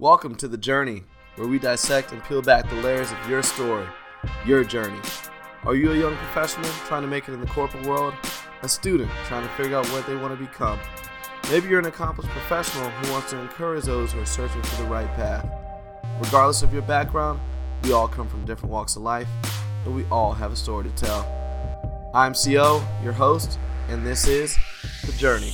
Welcome to The Journey, where we dissect and peel back the layers of your story, your journey. Are you a young professional trying to make it in the corporate world? A student trying to figure out what they want to become? Maybe you're an accomplished professional who wants to encourage those who are searching for the right path. Regardless of your background, we all come from different walks of life, and we all have a story to tell. I'm CO, your host, and this is The Journey.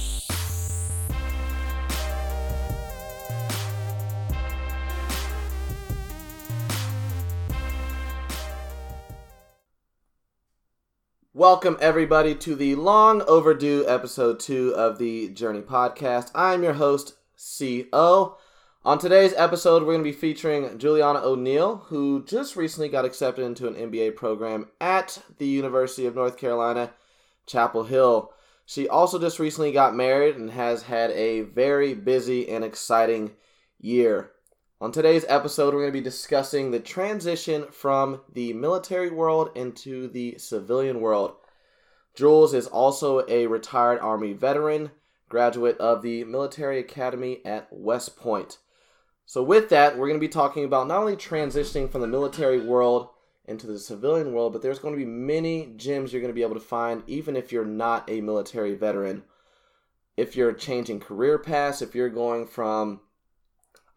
Welcome, everybody, to the long overdue episode two of the Journey podcast. I'm your host, CO. On today's episode, we're going to be featuring Julianna O'Neal, who just recently got accepted into an MBA program at the University of North Carolina, Chapel Hill. She also just recently got married and has had a very busy and exciting year. On today's episode, we're going to be discussing the transition from the military world into the civilian world. Jules is also a retired Army veteran, graduate of the Military Academy at West Point. So, with that, we're going to be talking about not only transitioning from the military world into the civilian world, but there's going to be many gems you're going to be able to find, even if you're not a military veteran. If you're changing career paths, if you're going from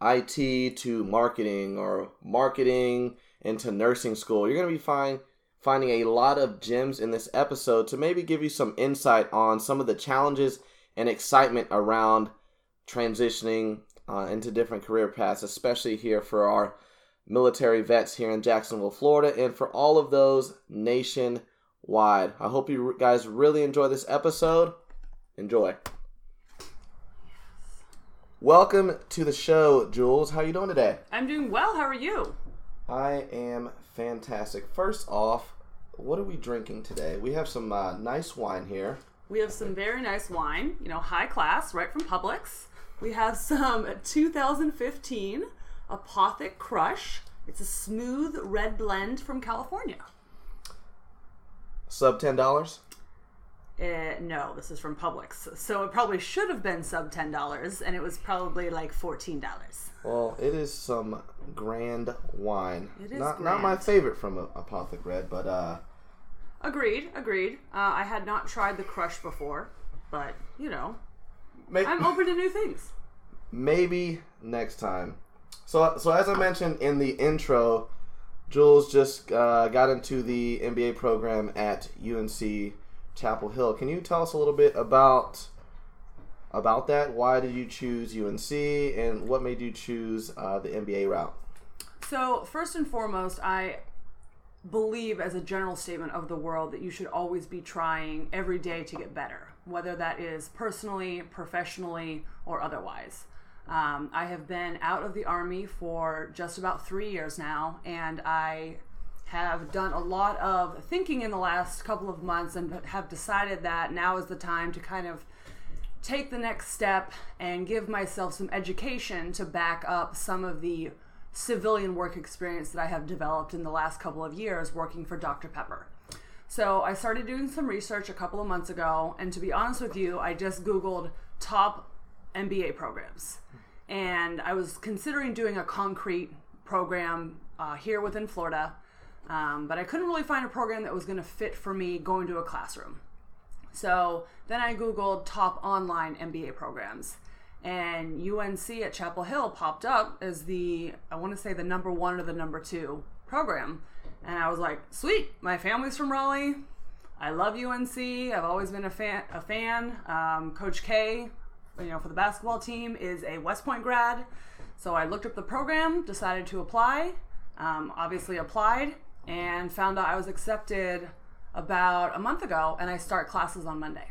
IT to marketing or marketing into nursing school. You're going to be find, finding a lot of gems in this episode to maybe give you some insight on some of the challenges and excitement around transitioning uh, into different career paths, especially here for our military vets here in Jacksonville, Florida, and for all of those nationwide. I hope you guys really enjoy this episode. Enjoy. Welcome to the show, Jules. How are you doing today? I'm doing well. How are you? I am fantastic. First off, what are we drinking today? We have some uh, nice wine here. We have some very nice wine, you know, high class, right from Publix. We have some 2015 Apothic Crush. It's a smooth red blend from California. Sub ten dollars. Uh, no, this is from Publix, so it probably should have been sub ten dollars, and it was probably like fourteen dollars. Well, it is some grand wine. It is not not my favorite from Apothic Red, but uh, Agreed, agreed. Uh, I had not tried the Crush before, but you know, may- I'm open to new things. maybe next time. So, so as I mentioned in the intro, Jules just uh, got into the MBA program at UNC Chapel Hill. Can you tell us a little bit about about that? Why did you choose UNC, and what made you choose uh, the MBA route? So, first and foremost, I believe as a general statement of the world that you should always be trying every day to get better, whether that is personally, professionally, or otherwise. Um, I have been out of the Army for just about three years now, and I have done a lot of thinking in the last couple of months and have decided that now is the time to kind of take the next step and give myself some education to back up some of the civilian work experience that I have developed in the last couple of years working for Dr. Pepper. So I started doing some research a couple of months ago, and to be honest with you, I just Googled top MBA programs. And I was considering doing a concrete program uh, here within Florida, um, but I couldn't really find a program that was going to fit for me going to a classroom. So then I Googled top online MBA programs. And UNC at Chapel Hill popped up as the, I want to say the number one or the number two program. And I was like, sweet, my family's from Raleigh. I love UNC. I've always been a fan. A fan. Um, Coach K, you know, for the basketball team, is a West Point grad. So I looked up the program, decided to apply. Um, obviously applied and found out I was accepted about a month ago, and I start classes on Monday.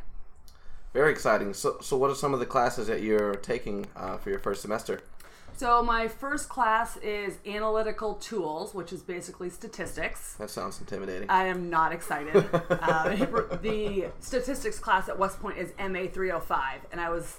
Very exciting. So, so what are some of the classes that you're taking uh, for your first semester? So my first class is analytical tools, which is basically statistics. That sounds intimidating. I am not excited. uh, the statistics class at West Point is MA 305, and I was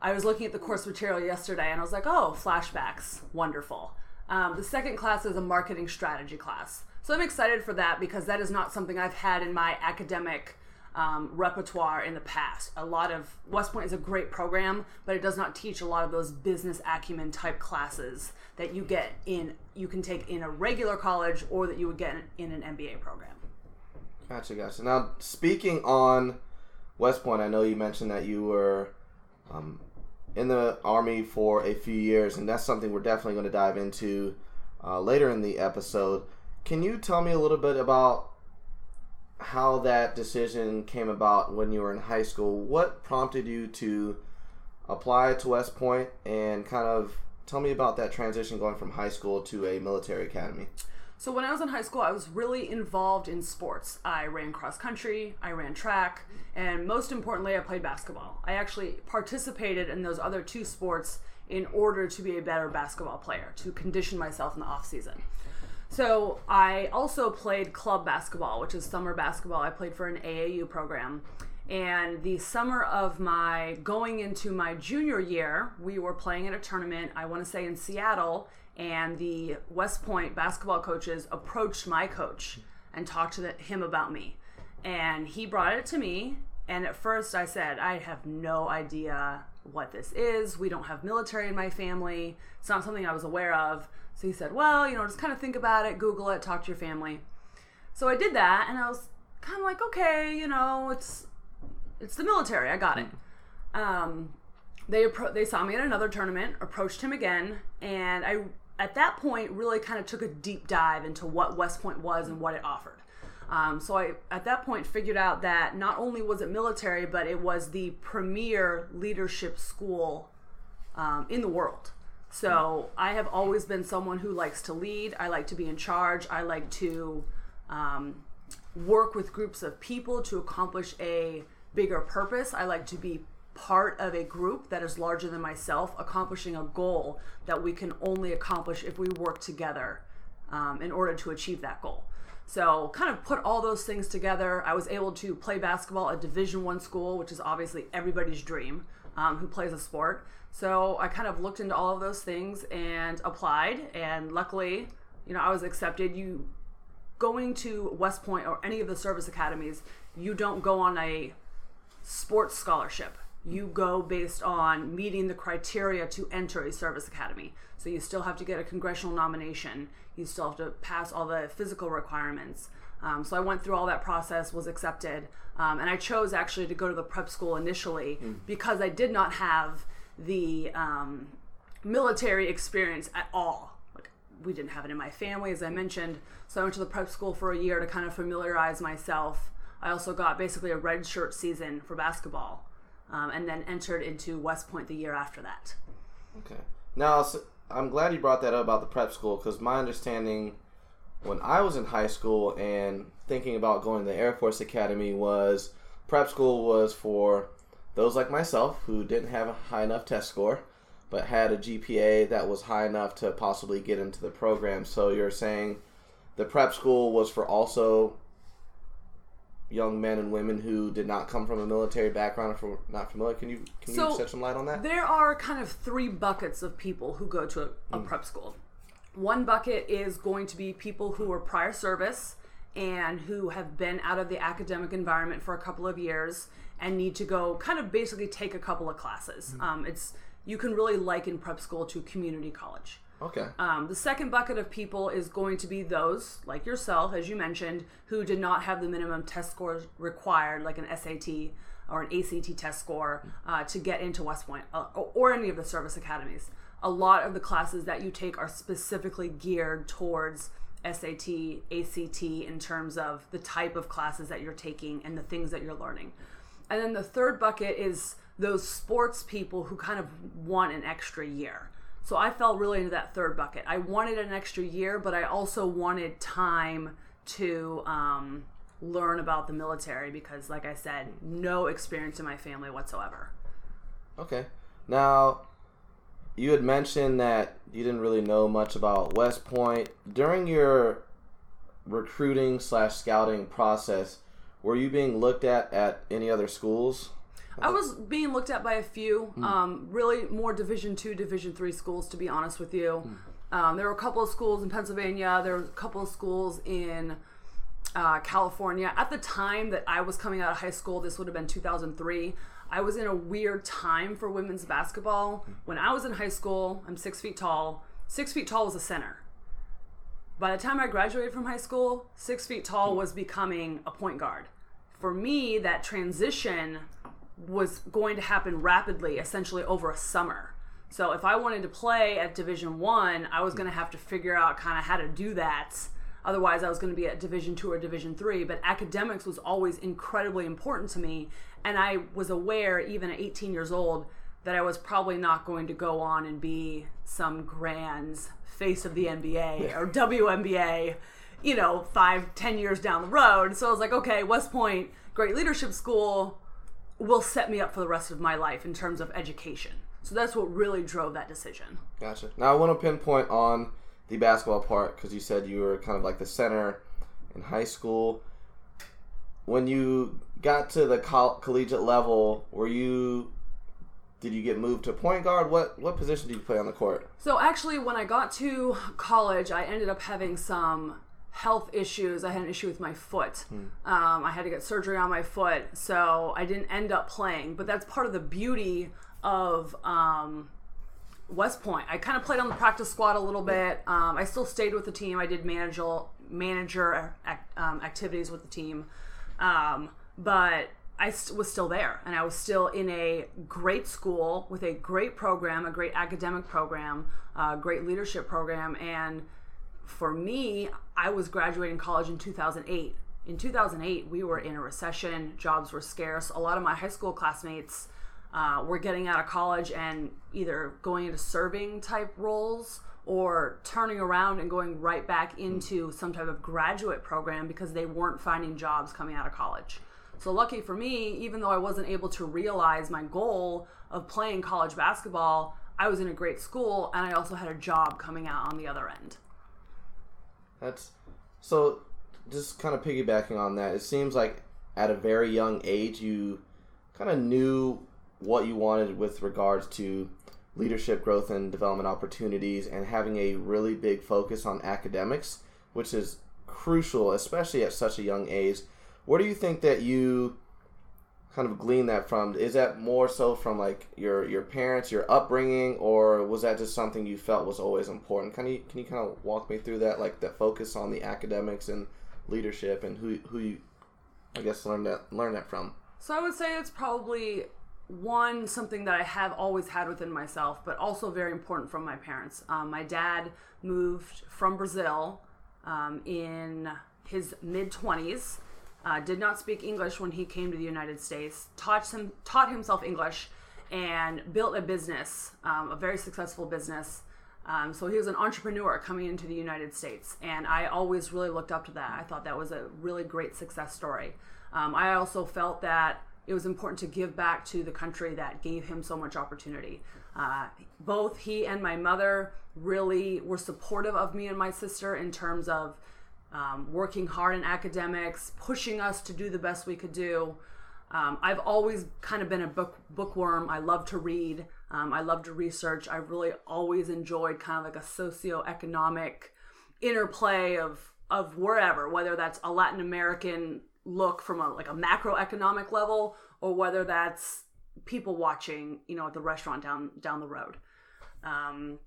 I was looking at the course material yesterday, and I was like, oh, flashbacks, wonderful. Um, the second class is a marketing strategy class, so I'm excited for that because that is not something I've had in my academic um, repertoire in the past. A lot of West Point is a great program, but it does not teach a lot of those business acumen type classes that you get in you can take in a regular college or that you would get in an MBA program. Gotcha, gotcha. Now, speaking on West Point, I know you mentioned that you were um, in the Army for a few years, and that's something we're definitely going to dive into uh, later in the episode. Can you tell me a little bit about how that decision came about when you were in high school? What prompted you to apply to West Point, and kind of tell me about that transition going from high school to a military academy? So when I was in high school, I was really involved in sports. I ran cross country, I ran track, and most importantly, I played basketball. I actually participated in those other two sports in order to be a better basketball player, to condition myself in the off season. So I also played club basketball, which is summer basketball. I played for an AAU program. And the summer of my going into my junior year, we were playing in a tournament, I want to say in Seattle, and the West Point basketball coaches approached my coach and talked to the, him about me. And he brought it to me. And at first I said, I have no idea what this is. We don't have military in my family. It's not something I was aware of. So he said, Well, you know, just kind of think about it, Google it, talk to your family. So I did that and I was kind of like, okay, you know, it's it's the military. I got it. Um, they appro- they saw me at another tournament, approached him again, and I at that point really kind of took a deep dive into what West Point was and what it offered. Um, so I at that point figured out that not only was it military, but it was the premier leadership school um, in the world. So I have always been someone who likes to lead. I like to be in charge. I like to um, work with groups of people to accomplish a bigger purpose. I like to be part of a group that is larger than myself, accomplishing a goal that we can only accomplish if we work together um, in order to achieve that goal. So, kind of put all those things together. I was able to play basketball at Division One school, which is obviously everybody's dream um, who plays a sport. So, I kind of looked into all of those things and applied. And luckily, you know, I was accepted. You going to West Point or any of the service academies, you don't go on a sports scholarship. You go based on meeting the criteria to enter a service academy. So you still have to get a congressional nomination. You still have to pass all the physical requirements. Um, so I went through all that process, was accepted, um, and I chose actually to go to the prep school initially because I did not have the um, military experience at all. Like we didn't have it in my family, as I mentioned. So I went to the prep school for a year to kind of familiarize myself. I also got basically a red shirt season for basketball, um, and then entered into West Point the year after that. Okay. Now, I'm glad you brought that up about the prep school because my understanding when I was in high school and thinking about going to the Air Force Academy was prep school was for those like myself who didn't have a high enough test score but had a GPA that was high enough to possibly get into the program. So you're saying the prep school was for also young men and women who did not come from a military background if we're not familiar. Can you can So, you shed some light on that? There are kind of three buckets of people who go to a, a hmm. prep school. One bucket is going to be people who are prior service and who have been out of the academic environment for a couple of years and need to go kind of basically take a couple of classes. Um, it's you can really liken prep school to community college. Okay. Um, the second bucket of people is going to be those, like yourself, as you mentioned, who did not have the minimum test scores required, like an SAT or an ACT test score, uh, to get into West Point uh, or any of the service academies. A lot of the classes that you take are specifically geared towards SAT, ACT in terms of the type of classes that you're taking and the things that you're learning. And then the third bucket is those sports people who kind of want an extra year. So I fell really into that third bucket. I wanted an extra year, but I also wanted time to um, learn about the military because, like I said, no experience in my family whatsoever. Okay. Now, you had mentioned that you didn't really know much about West Point. During your recruiting slash scouting process, were you being looked at at any other schools? I was being looked at by a few, um, really more Division two, Division three schools. To be honest with you, um, there were a couple of schools in Pennsylvania. There were a couple of schools in uh, California. At the time that I was coming out of high school, this would have been 2003. I was in a weird time for women's basketball. When I was in high school, I'm six feet tall. Six feet tall was a center. By the time I graduated from high school, six feet tall was becoming a point guard. For me, that transition was going to happen rapidly, essentially over a summer. So if I wanted to play at Division One, I, I was going to have to figure out kind of how to do that. Otherwise, I was going to be at Division Two or Division Three. But academics was always incredibly important to me, and I was aware, even at 18 years old, that I was probably not going to go on and be some grand's face of the NBA or WNBA, you know, five, ten years down the road. So I was like, okay, West Point, great leadership school, will set me up for the rest of my life in terms of education. So that's what really drove that decision. Gotcha. Now I want to pinpoint on the basketball part because you said you were kind of like the center in high school. When you got to the coll- collegiate level, were you did you get moved to point guard? What what position did you play on the court? So actually, when I got to college, I ended up having some health issues. I had an issue with my foot. Hmm. Um, I had to get surgery on my foot, so I didn't end up playing. But that's part of the beauty of um, West Point. I kind of played on the practice squad a little bit. Um, I still stayed with the team. I did manager manager um, activities with the team, um, but I was still there, and I was still in a great school with a great program, a great academic program, a great leadership program, and for me, I was graduating college in 2008. In 2008, we were in a recession, jobs were scarce. A lot of my high school classmates uh, were getting out of college and either going into serving type roles or turning around and going right back into some type of graduate program because they weren't finding jobs coming out of college. So, lucky for me, even though I wasn't able to realize my goal of playing college basketball, I was in a great school and I also had a job coming out on the other end. That's so just kind of piggybacking on that. It seems like at a very young age, you kind of knew what you wanted with regards to leadership growth and development opportunities and having a really big focus on academics, which is crucial, especially at such a young age where do you think that you kind of glean that from? Is that more so from like your your parents, your upbringing, or was that just something you felt was always important? Can you can you kind of walk me through that, like that focus on the academics and leadership, and who who you, I guess, learn that learn that from? So I would say it's probably one something that I have always had within myself, but also very important from my parents. Um, my dad moved from Brazil um, in his mid twenties uh, did not speak English when he came to the United States, taught, him, taught himself English, and built a business, um, a very successful business. Um, so he was an entrepreneur coming into the United States, and I always really looked up to that. I thought that was a really great success story. Um, I also felt that it was important to give back to the country that gave him so much opportunity. Uh, both he and my mother really were supportive of me and my sister in terms of um, working hard in academics, pushing us to do the best we could do. Um, I've always kind of been a book bookworm. I love to read. Um, I love to research. I've really always enjoyed kind of like a socioeconomic interplay of of wherever, whether that's a Latin American look from a like a macroeconomic level, or whether that's people watching, you know, at the restaurant down down the road. Um,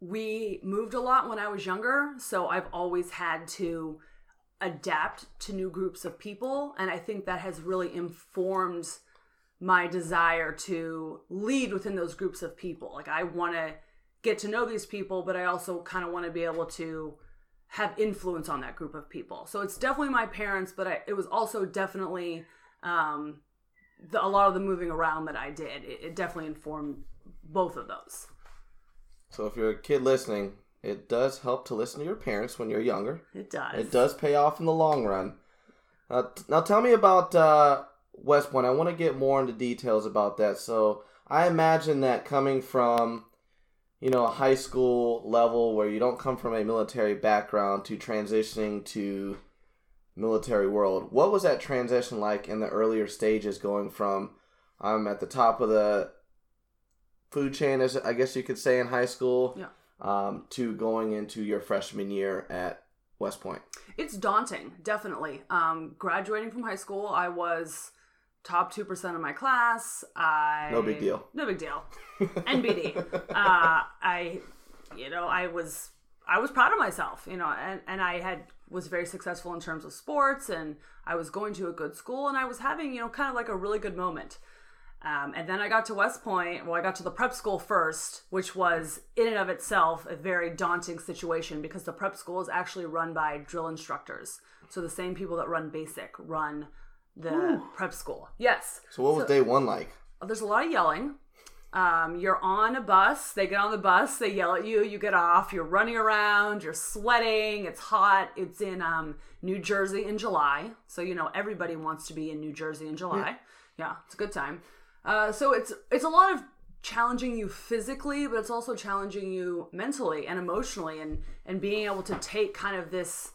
we moved a lot when I was younger, so I've always had to adapt to new groups of people, and I think that has really informed my desire to lead within those groups of people. Like I want to get to know these people, but I also kind of want to be able to have influence on that group of people. So it's definitely my parents, but I, it was also definitely um, the, a lot of the moving around that I did. It, it definitely informed both of those. So if you're a kid listening, it does help to listen to your parents when you're younger. It does. It does pay off in the long run. Uh, now tell me about uh, West Point. I want to get more into details about that. So I imagine that coming from, you know, a high school level where you don't come from a military background to transitioning to military world. What was that transition like in the earlier stages going from I'm at the top of the food chain, as I guess you could say, in high school. Yeah. Um, to going into your freshman year at West Point? It's daunting, definitely. Um, graduating from high school, I was top 2% of my class. I No big deal. No big deal. NBD. uh, I, you know, I was, I was proud of myself, you know, and, and I had, was very successful in terms of sports and I was going to a good school and I was having, you know, kind of like a really good moment. Um, and then I got to West Point. Well, I got to the prep school first, which was in and of itself a very daunting situation because the prep school is actually run by drill instructors. So the same people that run basic run the prep school. Yes. So what was day one like? There's a lot of yelling. Um, you're on a bus. They get on the bus. They yell at you. You get off. You're running around. You're sweating. It's hot. It's in um, New Jersey in July. So you know everybody wants to be in New Jersey in July. Yeah, it's a good time. Uh, so it's it's a lot of challenging you physically, but it's also challenging you mentally and emotionally, and and being able to take kind of this.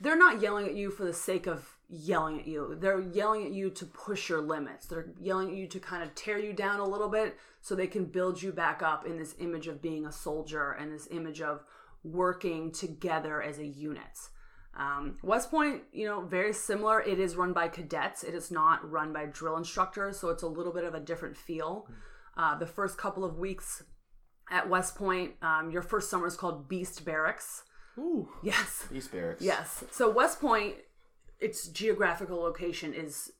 They're not yelling at you for the sake of yelling at you. They're yelling at you to push your limits. They're yelling at you to kind of tear you down a little bit so they can build you back up in this image of being a soldier and this image of working together as a unit. Um, West Point, you know, very similar. It is run by cadets. It is not run by drill instructors, so it's a little bit of a different feel. Uh, the first couple of weeks at West Point, um, your first summer is called Beast Barracks. Ooh, Yes, Beast Barracks. yes. So West Point, its geographical location is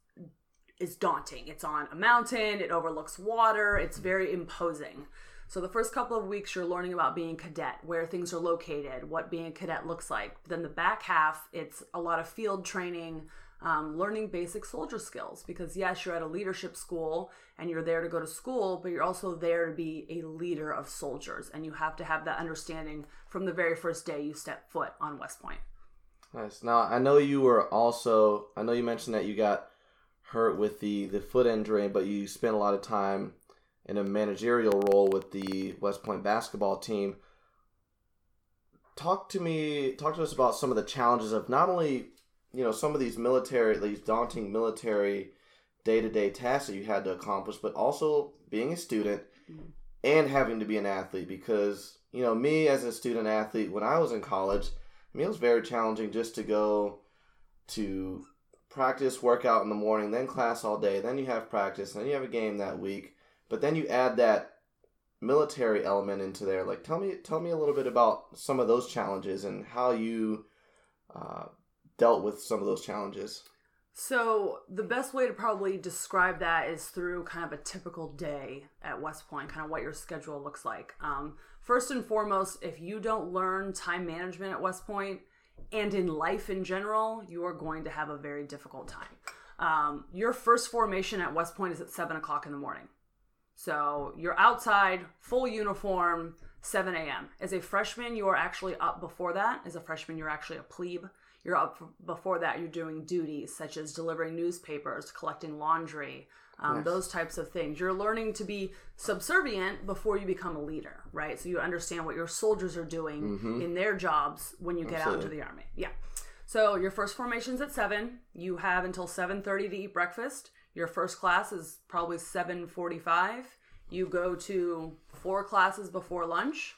is daunting. It's on a mountain. It overlooks water. It's very imposing. So the first couple of weeks you're learning about being cadet, where things are located, what being a cadet looks like. Then the back half, it's a lot of field training, um, learning basic soldier skills. Because yes, you're at a leadership school and you're there to go to school, but you're also there to be a leader of soldiers, and you have to have that understanding from the very first day you step foot on West Point. Nice. Now I know you were also. I know you mentioned that you got hurt with the the foot injury, but you spent a lot of time in a managerial role with the West Point basketball team. Talk to me. Talk to us about some of the challenges of not only you know some of these military, these daunting military day to day tasks that you had to accomplish, but also being a student mm-hmm. and having to be an athlete. Because you know me as a student athlete, when I was in college. I mean, it was very challenging just to go to practice, workout in the morning, then class all day, then you have practice, then you have a game that week. But then you add that military element into there. Like, tell me, tell me a little bit about some of those challenges and how you uh, dealt with some of those challenges. So the best way to probably describe that is through kind of a typical day at West Point, kind of what your schedule looks like. Um, first and foremost, if you don't learn time management at West Point and in life in general, you are going to have a very difficult time. Um, your first formation at West Point is at seven o'clock in the morning. So you're outside, full uniform, 7 a.m. As a freshman, you are actually up before that. As a freshman, you're actually a plebe. You're up before that. You're doing duties such as delivering newspapers, collecting laundry, um, Yes. those types of things. You're learning to be subservient before you become a leader, right? So you understand what your soldiers are doing in their jobs when you get out into the army. Yeah. So your first formation's at seven. You have until seven thirty to eat breakfast. Your first class is probably seven forty-five. You go to four classes before lunch.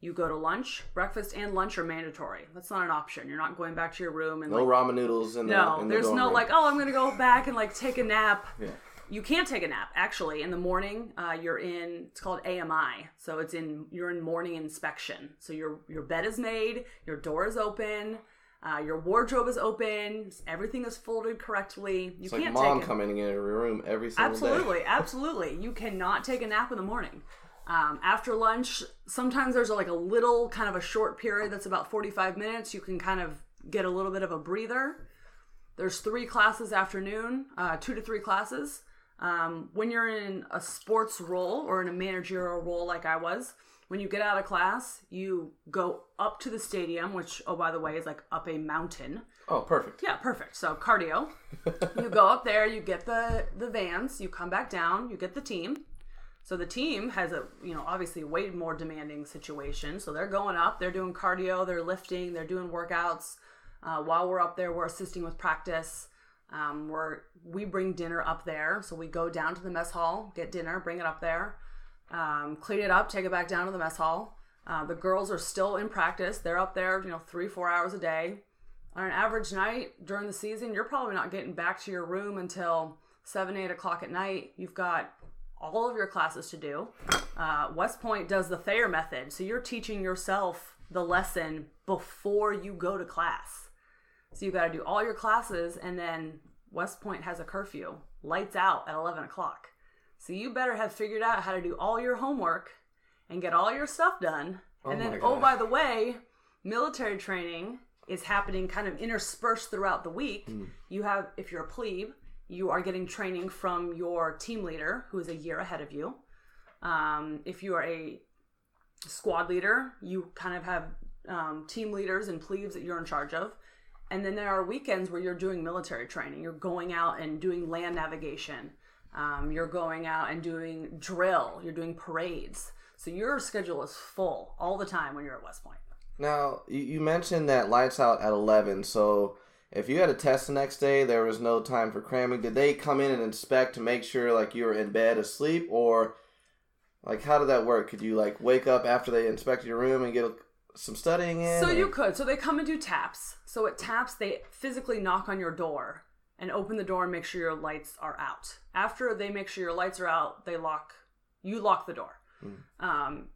You go to lunch. Breakfast and lunch are mandatory. That's not an option. You're not going back to your room and No like ramen noodles in the no. in There's dorm no room. like oh I'm gonna go back and like take a nap. Yeah. You can't take a nap actually in the morning. Uh, you're in it's called AMI, so it's in you're in morning inspection. So your your bed is made, your door is open, uh, your wardrobe is open, everything is folded correctly. You It's can't like mom take it. coming in your room every single day. Absolutely, absolutely. You cannot take a nap in the morning. Um, after lunch, sometimes there's like a little kind of a short period that's about 45 minutes. You can kind of get a little bit of a breather. There's three classes afternoon, uh, two to three classes. Um, when you're in a sports role or in a managerial role like I was, when you get out of class, you go up to the stadium, which, oh, by the way, is like up a mountain. Oh, perfect. Yeah, perfect. So cardio. you go up there, you get the the vans, you come back down, you get the team. So the team has a you know obviously way more demanding situation. So they're going up, they're doing cardio, they're lifting, they're doing workouts. Uh, while we're up there, we're assisting with practice. Um, we're we bring dinner up there, so we go down to the mess hall, get dinner, bring it up there, um, clean it up, take it back down to the mess hall. Uh, the girls are still in practice. They're up there, you know, three, four hours a day. On an average night during the season, you're probably not getting back to your room until seven, eight o'clock at night. You've got all of your classes to do. Uh, West Point does the Thayer method, so you're teaching yourself the lesson before you go to class. So you got to do all your classes, and then West Point has a curfew, lights out at 11 o'clock. So you better have figured out how to do all your homework and get all your stuff done. Oh and then, oh, by the way, military training is happening kind of interspersed throughout the week. Hmm. You have, if you're a plebe, you are getting training from your team leader, who is a year ahead of you. Um, if you are a squad leader, you kind of have um, team leaders and plebes that you're in charge of. And then there are weekends where you're doing military training. You're going out and doing land navigation. Um, you're going out and doing drill. You're doing parades. So your schedule is full all the time when you're at West Point. Now, you, you mentioned that lights out at 11, so if you had a test the next day, there was no time for cramming. Did they come in and inspect to make sure, like, you were in bed asleep, or, like, how did that work? Could you, like, wake up after they inspected your room and get some studying in? So or- you could. So they come and do taps. So at taps, they physically knock on your door and open the door and make sure your lights are out. After they make sure your lights are out, they lock. You lock the door. Um,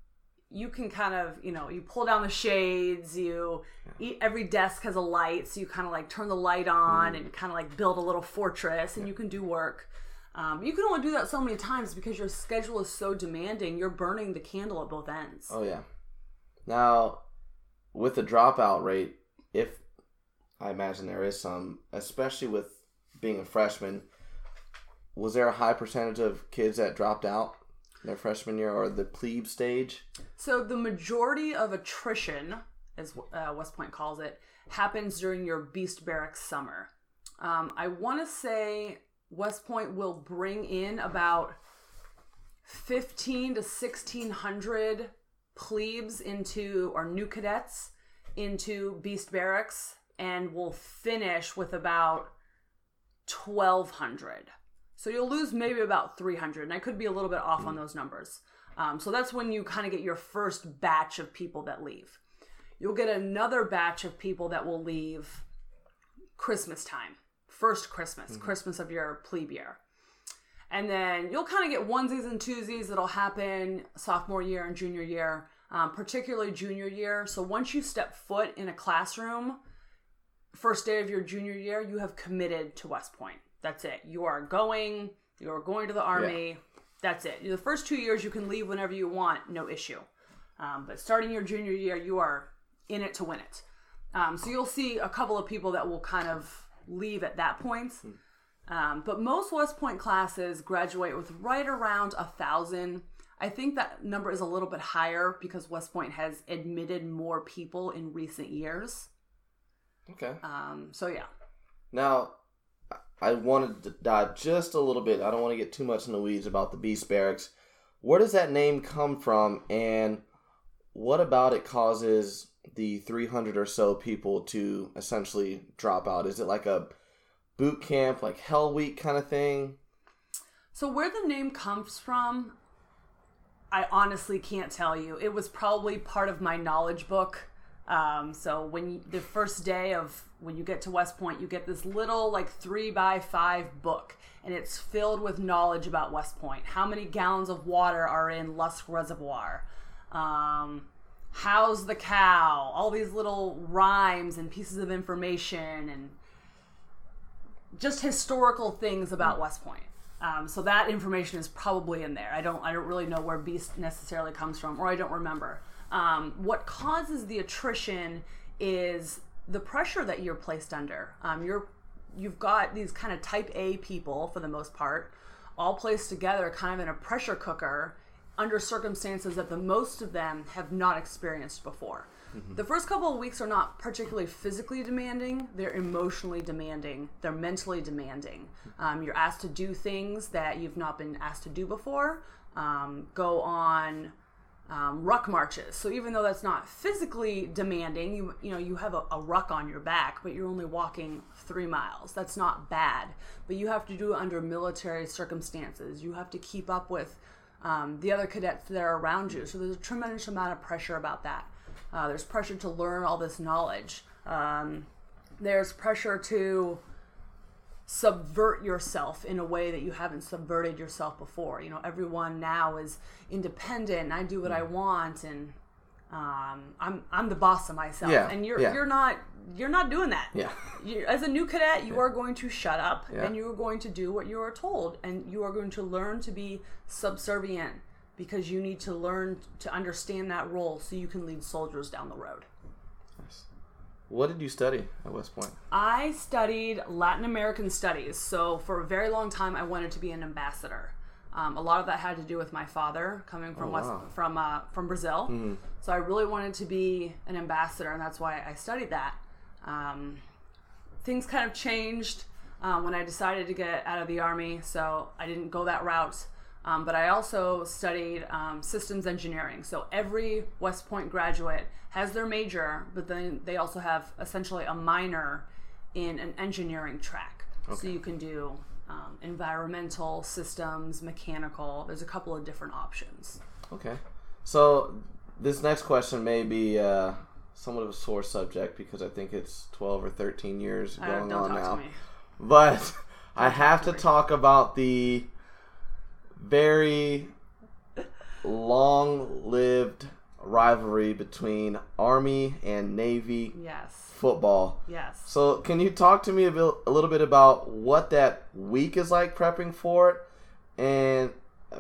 you can kind of, you know, you pull down the shades. You eat, every desk has a light, so you kind of like turn the light on and kind of like build a little fortress, and you can do work. Um, you can only do that so many times because your schedule is so demanding. You're burning the candle at both ends. Oh yeah. Now, with the dropout rate, if I imagine there is some, especially with being a freshman, was there a high percentage of kids that dropped out their freshman year or the plebe stage? So the majority of attrition, as uh, West Point calls it, happens during your Beast Barracks summer. Um, I want to say West Point will bring in about fifteen to sixteen hundred plebes into or new cadets into Beast Barracks, and will finish with about twelve hundred. So you'll lose maybe about 300, and I could be a little bit off on those numbers. Um, so that's when you kind of get your first batch of people that leave. You'll get another batch of people that will leave Christmas time, first Christmas, Christmas of your plebe year. And then you'll kind of get onesies and twosies that'll happen sophomore year and junior year, um, particularly junior year. So once you step foot in a classroom, first day of your junior year, you have committed to West Point. That's it. You are going. You are going to the army. That's it. The first two years, you can leave whenever you want, no issue. Um, but starting your junior year, you are in it to win it. Um, so you'll see a couple of people that will kind of leave at that point. Um, but most West Point classes graduate with right around a thousand. I think that number is a little bit higher because West Point has admitted more people in recent years. Okay. Um, so yeah. Now, I- I wanted to dive just a little bit. I don't want to get too much in the weeds about the Beast Barracks. Where does that name come from, and what about it causes the 300 or so people to essentially drop out? Is it like a boot camp, like Hell Week kind of thing? So where the name comes from, I honestly can't tell you. It was probably part of my knowledge book. Um, so when the first day of when you get to West Point, you get this little like three by five book, and it's filled with knowledge about West Point. How many gallons of water are in Lusk Reservoir? Um, how's the cow? All these little rhymes and pieces of information and just historical things about West Point. Um, so that information is probably in there. I don't I don't really know where Beast necessarily comes from, or I don't remember. Um, what causes the attrition is the pressure that you're placed under. Um, you're you've got these kind of type A people for the most part, all placed together, kind of in a pressure cooker, under circumstances that the most of them have not experienced before. The first couple of weeks are not particularly physically demanding, they're emotionally demanding, they're mentally demanding. Um, you're asked to do things that you've not been asked to do before, um, go on um, ruck marches. So even though that's not physically demanding, you you know you have a, a ruck on your back, but you're only walking three miles. That's not bad, but you have to do it under military circumstances. You have to keep up with um, the other cadets that are around you. So there's a tremendous amount of pressure about that. Uh, there's pressure to learn all this knowledge. Um, there's pressure to subvert yourself in a way that you haven't subverted yourself before. You know, everyone now is independent and I do what I want and um, I'm I'm the boss of myself. Yeah, And you're yeah. you're not you're not doing that. Yeah. You, as a new cadet, you are going to shut up Yeah. and you are going to do what you are told and you are going to learn to be subservient because you need to learn to understand that role so you can lead soldiers down the road. What did you study at West Point? I studied Latin American studies, so for a very long time I wanted to be an ambassador. Um, a lot of that had to do with my father coming from Oh, West wow. from uh, from Brazil. Mm-hmm. So I really wanted to be an ambassador, and that's why I studied that. Um, things kind of changed um, when I decided to get out of the army, so I didn't go that route. Um, but I also studied um, systems engineering. So every West Point graduate has their major, but then they also have essentially a minor in an engineering track. So you can do um, environmental systems, mechanical. There's a couple of different options. Okay. So this next question may be uh, somewhat of a sore subject because I think it's 12 or 13 years Uh, going don't on talk now. to me. But I have to talk about the very long lived rivalry between Army and Navy Yes. football. Yes. So, can you talk to me a, bit, a little bit about what that week is like prepping for it? And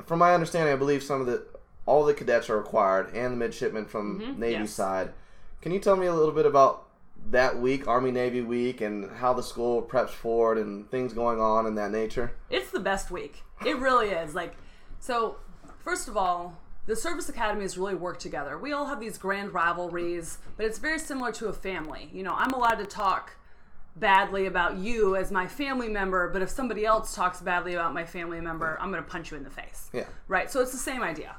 from my understanding, I believe some of the all the cadets are required and the midshipmen from Mhm, Navy yes. side. Can you tell me a little bit about that week, Army Navy week, and how the school preps for it and things going on in that nature? It's the best week. It really is. Like, so first of all, the service academies really work together. We all have these grand rivalries, but it's very similar to a family. You know, I'm allowed to talk badly about you as my family member, but if somebody else talks badly about my family member, I'm going to punch you in the face. Yeah. Right. So it's the same idea.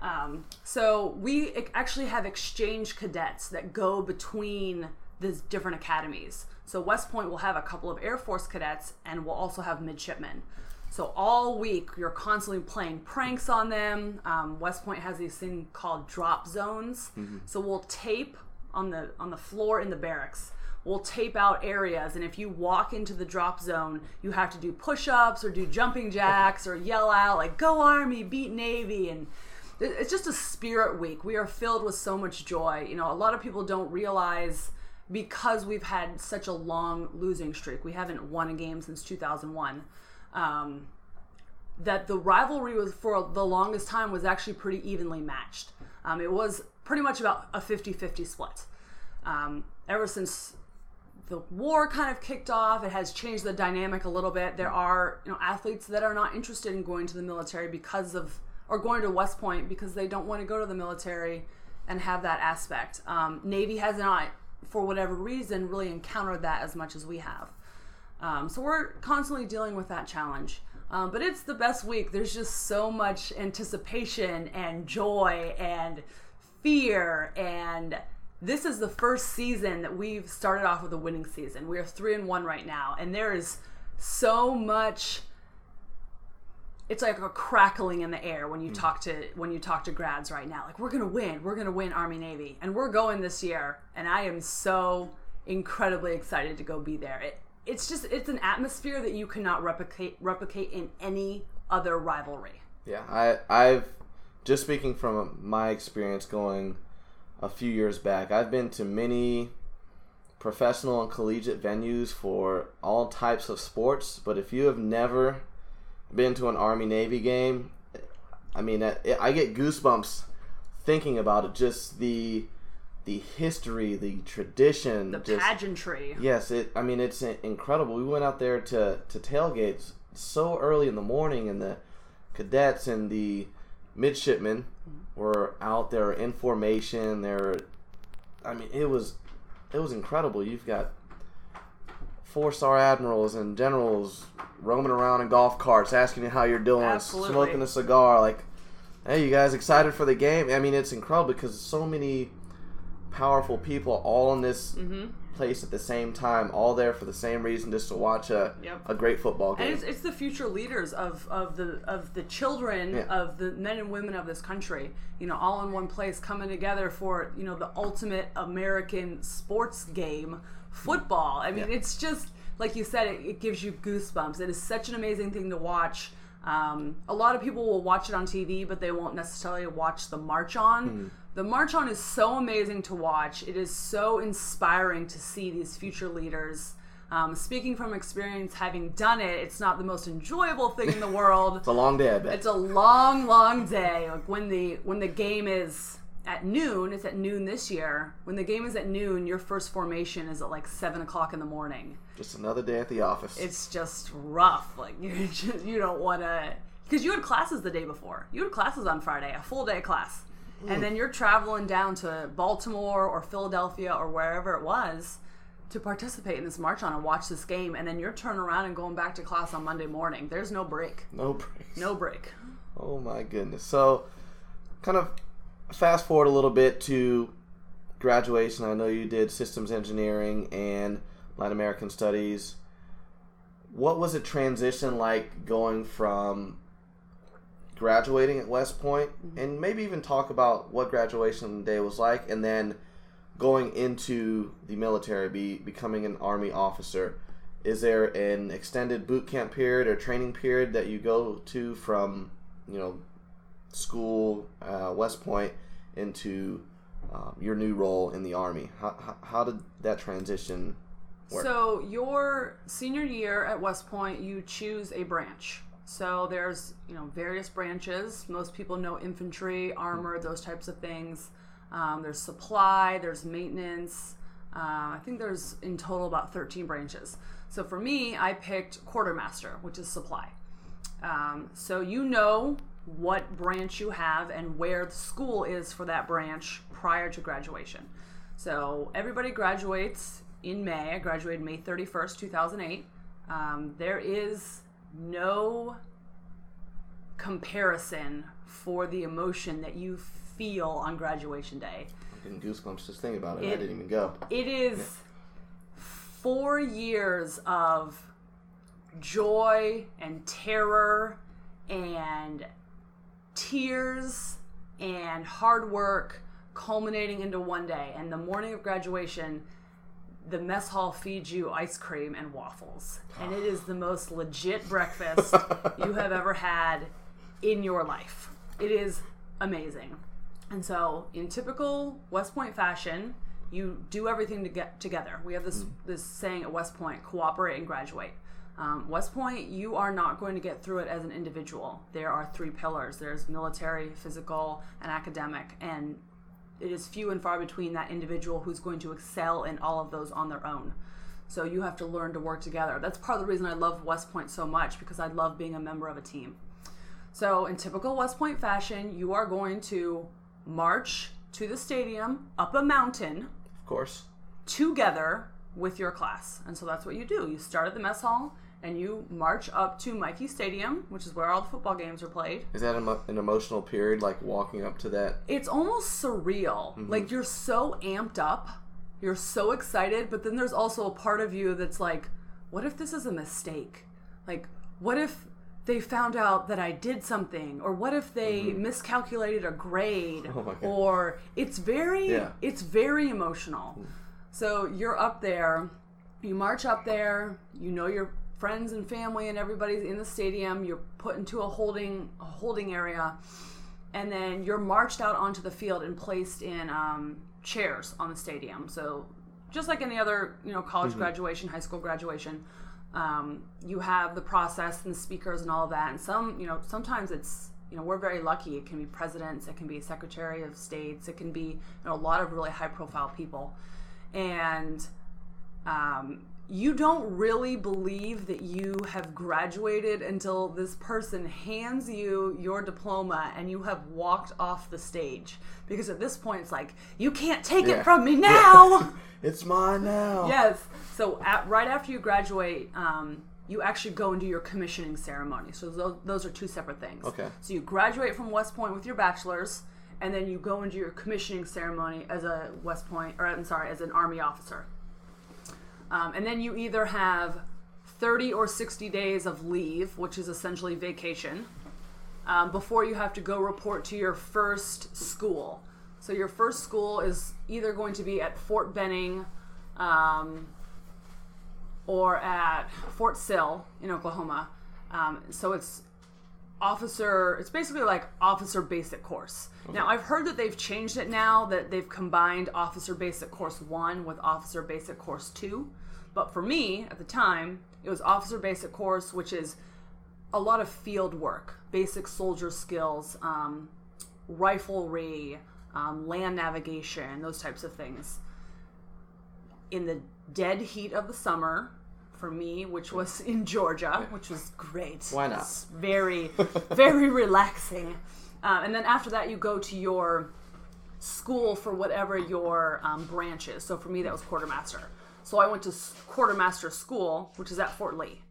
Um, so we actually have exchange cadets that go between these different academies. So West Point will have a couple of Air Force cadets, and we'll also have midshipmen. So all week you're constantly playing pranks on them. Um, West Point has these thing called drop zones. So we'll tape on the on the floor in the barracks. We'll tape out areas, and if you walk into the drop zone, you have to do push-ups or do jumping jacks or yell out like "Go Army, beat Navy!" and it's just a spirit week. We are filled with so much joy. You know, a lot of people don't realize because we've had such a long losing streak. We haven't won a game since 2001. Um, that the rivalry was for the longest time was actually pretty evenly matched. Um, it was pretty much about a 50-50 split. Um, ever since the war kind of kicked off, it has changed the dynamic a little bit. There are you know athletes that are not interested in going to the military because of or going to West Point because they don't want to go to the military and have that aspect. Um, Navy has not, for whatever reason, really encountered that as much as we have. Um, so we're constantly dealing with that challenge. Um, but it's the best week. There's just so much anticipation and joy and fear. And this is the first season that we've started off with a winning season. We are three and one right now. And there is so much it's like a crackling in the air when you talk to when you talk to grads right now like we're gonna win we're gonna win army navy and we're going this year and i am so incredibly excited to go be there it, it's just it's an atmosphere that you cannot replicate replicate in any other rivalry Yeah, I I've just speaking from my experience going a few years back. I've been to many professional and collegiate venues for all types of sports, but if you have never been to an Army Navy game, I mean, I, I get goosebumps thinking about it. Just the the history, the tradition, the just, pageantry Yes, it. I mean, it's incredible. We went out there to to tailgates so early in the morning, and the cadets and the midshipmen mm-hmm. were out there in formation. They're, I mean, it was it was incredible. You've got four star admirals and generals roaming around in golf carts, asking you how you're doing, Absolutely. smoking a cigar, like. Hey, you guys excited for the game? I mean, it's incredible because so many powerful people all in this mm-hmm. place at the same time, all there for the same reason, just to watch a Yep. a great football And game. it's, it's the future leaders of, of the of the children Yeah. of the men and women of this country, you know, all in one place, coming together for you know the ultimate American sports game, football. I mean, Yeah. it's just like you said, it, it gives you goosebumps. It is such an amazing thing to watch. Um, a lot of people will watch it on TV, but they won't necessarily watch the march on. Hmm. The march on is so amazing to watch. It is so inspiring to see these future leaders. Um, speaking from experience, having done it, it's not the most enjoyable thing in the world. it's a long day, I bet. It's a long, long day. Like when the when the game is at noon, it's at noon this year. When the game is at noon, your first formation is at like seven o'clock in the morning. Just another day at the office. It's just rough. Like you just, you don't want to because you had classes the day before. You had classes on Friday, a full day class, and then you're traveling down to Baltimore or Philadelphia or wherever it was to participate in this march on and watch this game, and then you're turning around and going back to class on Monday morning. There's no break. no break. No break. Oh my goodness. So, kind of fast forward a little bit to graduation. I know you did systems engineering and Latin American studies. What was a transition like going from graduating at West Point, and maybe even talk about what graduation day was like, and then going into the military, be becoming an army officer. Is there an extended boot camp period or training period that you go to from, you know, school, uh, West Point, into um, your new role in the army? How, how, how did that transition work? So your senior year at West Point, you choose a branch. So there's you know various branches. Most people know infantry, armor, those types of things. Um, there's supply, there's maintenance. Uh, I think there's in total about 13 branches. So for me, I picked quartermaster, which is supply. Um, so you know what branch you have and where the school is for that branch prior to graduation. So everybody graduates in May. I graduated May 31st, 2008. Um, there is no comparison for the emotion that you feel on graduation day. I'm getting goosebumps just thinking about it. I didn't even go. It is four years of joy and terror and tears and hard work culminating into one day. And the morning of graduation, the mess hall feeds you ice cream and waffles. And it is the most legit breakfast you have ever had in your life. It is amazing. And so, in typical West Point fashion, you do everything to get together. We have this this saying at West Point: cooperate and graduate. Um, West Point, you are not going to get through it as an individual. There are three pillars: there's military, physical, and academic, and it is few and far between that individual who's going to excel in all of those on their own. So you have to learn to work together. That's part of the reason I love West Point so much because I love being a member of a team. So, in typical West Point fashion, you are going to march to the stadium up a mountain Of course. together with your class. And so that's what you do. You start at the mess hall and you march up to Michie Stadium, which is where all the football games are played. Is that an emotional period, like walking up to that? It's almost surreal. Mm-hmm. Like you're so amped up, you're so excited, but then there's also a part of you that's like, what if this is a mistake? Like, what if they found out that I did something, or what if they mm-hmm. miscalculated a grade, Oh my God. or it's very, Yeah. it's very emotional. Mm. So you're up there, you march up there, you know your friends and family and everybody's in the stadium. You're put into a holding a holding area, and then you're marched out onto the field and placed in um, chairs on the stadium. So just like any other you know college graduation, high school graduation, um, you have the process and the speakers and all of that. And some you know sometimes it's you know we're very lucky. It can be presidents, it can be secretary of states, it can be you know a lot of really high profile people, and um, you don't really believe that you have graduated until this person hands you your diploma and you have walked off the stage. Because at this point, it's like, you can't take Yeah. it from me now. It's mine now. yes. So, at, right after you graduate, um, you actually go and do your commissioning ceremony. So, those, those are two separate things. Okay. So, you graduate from West Point with your bachelor's, and then you go do your commissioning ceremony as a West Point, or I'm sorry, as an Army officer. Um, and then you either have 30 or 60 days of leave, which is essentially vacation, um, before you have to go report to your first school. So your first school is either going to be at Fort Benning um, or at Fort Sill in Oklahoma. Um, so it's officer it's basically like officer basic course. Now i've heard that they've changed it now that they've combined officer basic course 1 with officer basic course 2 but for me at the time it was officer basic course which is a lot of field work basic soldier skills um, riflery um, land navigation those types of things. In the dead heat of the summer for me, which was in Georgia, which was great. Why not? It's very, very relaxing. Uh, and then after that, you go to your school for whatever your um, branch is. So for me, that was quartermaster. So I went to quartermaster school, which is at Fort Lee.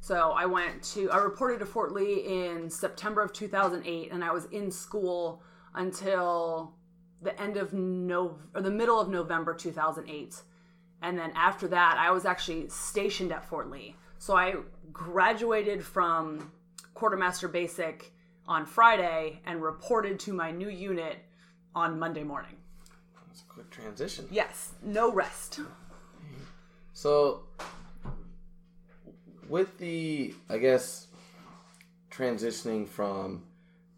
So I went to, I reported to Fort Lee in September of 2008, and I was in school until the end of no or the middle of November 2008. And then after that, I was actually stationed at Fort Lee. So I graduated from quartermaster basic on Friday and reported to my new unit on Monday morning. It's a quick transition. Yes, no rest. So, with the, I guess, transitioning from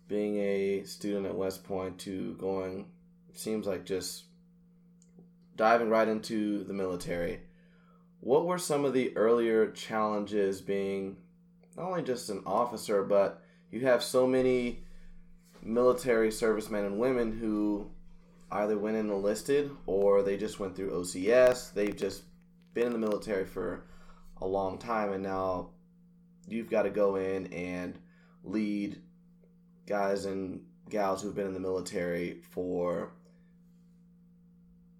being a student at West Point to going, seems like just diving right into the military. What were some of the earlier challenges being not only just an officer, but you have so many military servicemen and women who either went and enlisted or they just went through OCS. They've just been in the military for a long time and now you've got to go in and lead guys and gals who've been in the military for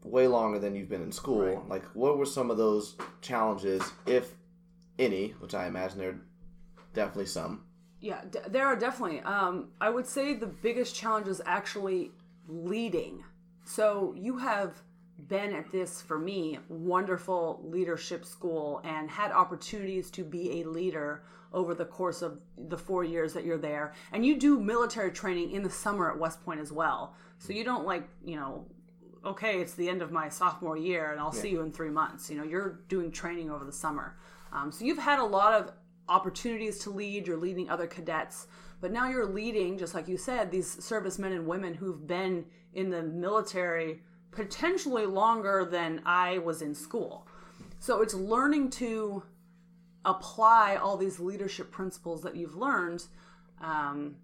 way longer than you've been in school. Right. Like, what were some of those challenges, if any, which I imagine there are definitely some? Yeah, d- there are definitely. Um, I would say the biggest challenge is actually leading. So you have been at this for me wonderful leadership school and had opportunities to be a leader over the course of the four years that you're there and you do military training in the summer at west point as well so you don't like you know okay it's the end of my sophomore year and i'll see you in three months. You know you're doing training over the summer. Um, so you've had a lot of opportunities to lead. You're leading other cadets but now you're leading just like you said these servicemen and women who've been in the military potentially longer than i was in school. So it's learning to apply all these leadership principles that you've learned um,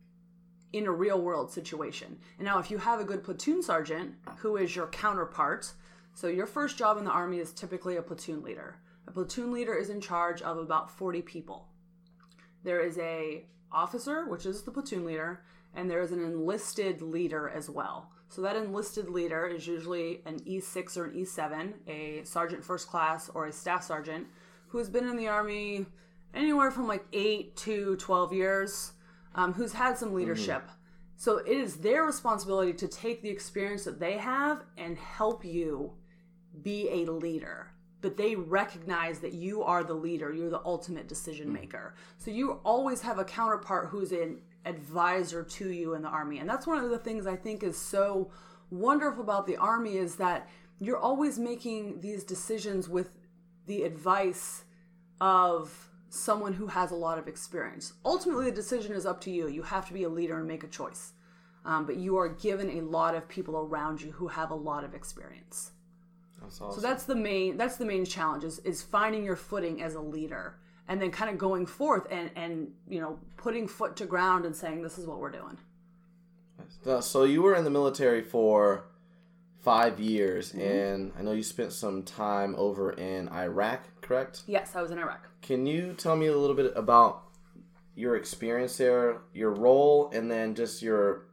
in a real world situation. And now, if you have a good platoon sergeant who is your counterpart, so your first job in the Army is typically a platoon leader. A platoon leader is in charge of about 40 people. There is a officer, which is the platoon leader, and there is an enlisted leader as well. So that enlisted leader is usually an E6 or an E7, a sergeant first class or a staff sergeant who has been in the army anywhere from like 8 to 12 years, um, who's had some leadership. So it is their responsibility to take the experience that they have and help you be a leader. But they recognize that you are the leader, you're the ultimate decision maker. So you always have a counterpart who's an advisor to you in the army. And that's one of the things I think is so wonderful about the army is that you're always making these decisions with the advice of someone who has a lot of experience. Ultimately, the decision is up to you. You have to be a leader and make a choice. Um, but you are given a lot of people around you who have a lot of experience. That's awesome. So that's the main that's the main challenge is, is finding your footing as a leader and then kind of going forth and and you know putting foot to ground and saying this is what we're doing. So you were in the military for five years, mm-hmm. and I know you spent some time over in Iraq, correct? Yes, I was in Iraq. Can you tell me a little bit about your experience there, your role, and then just your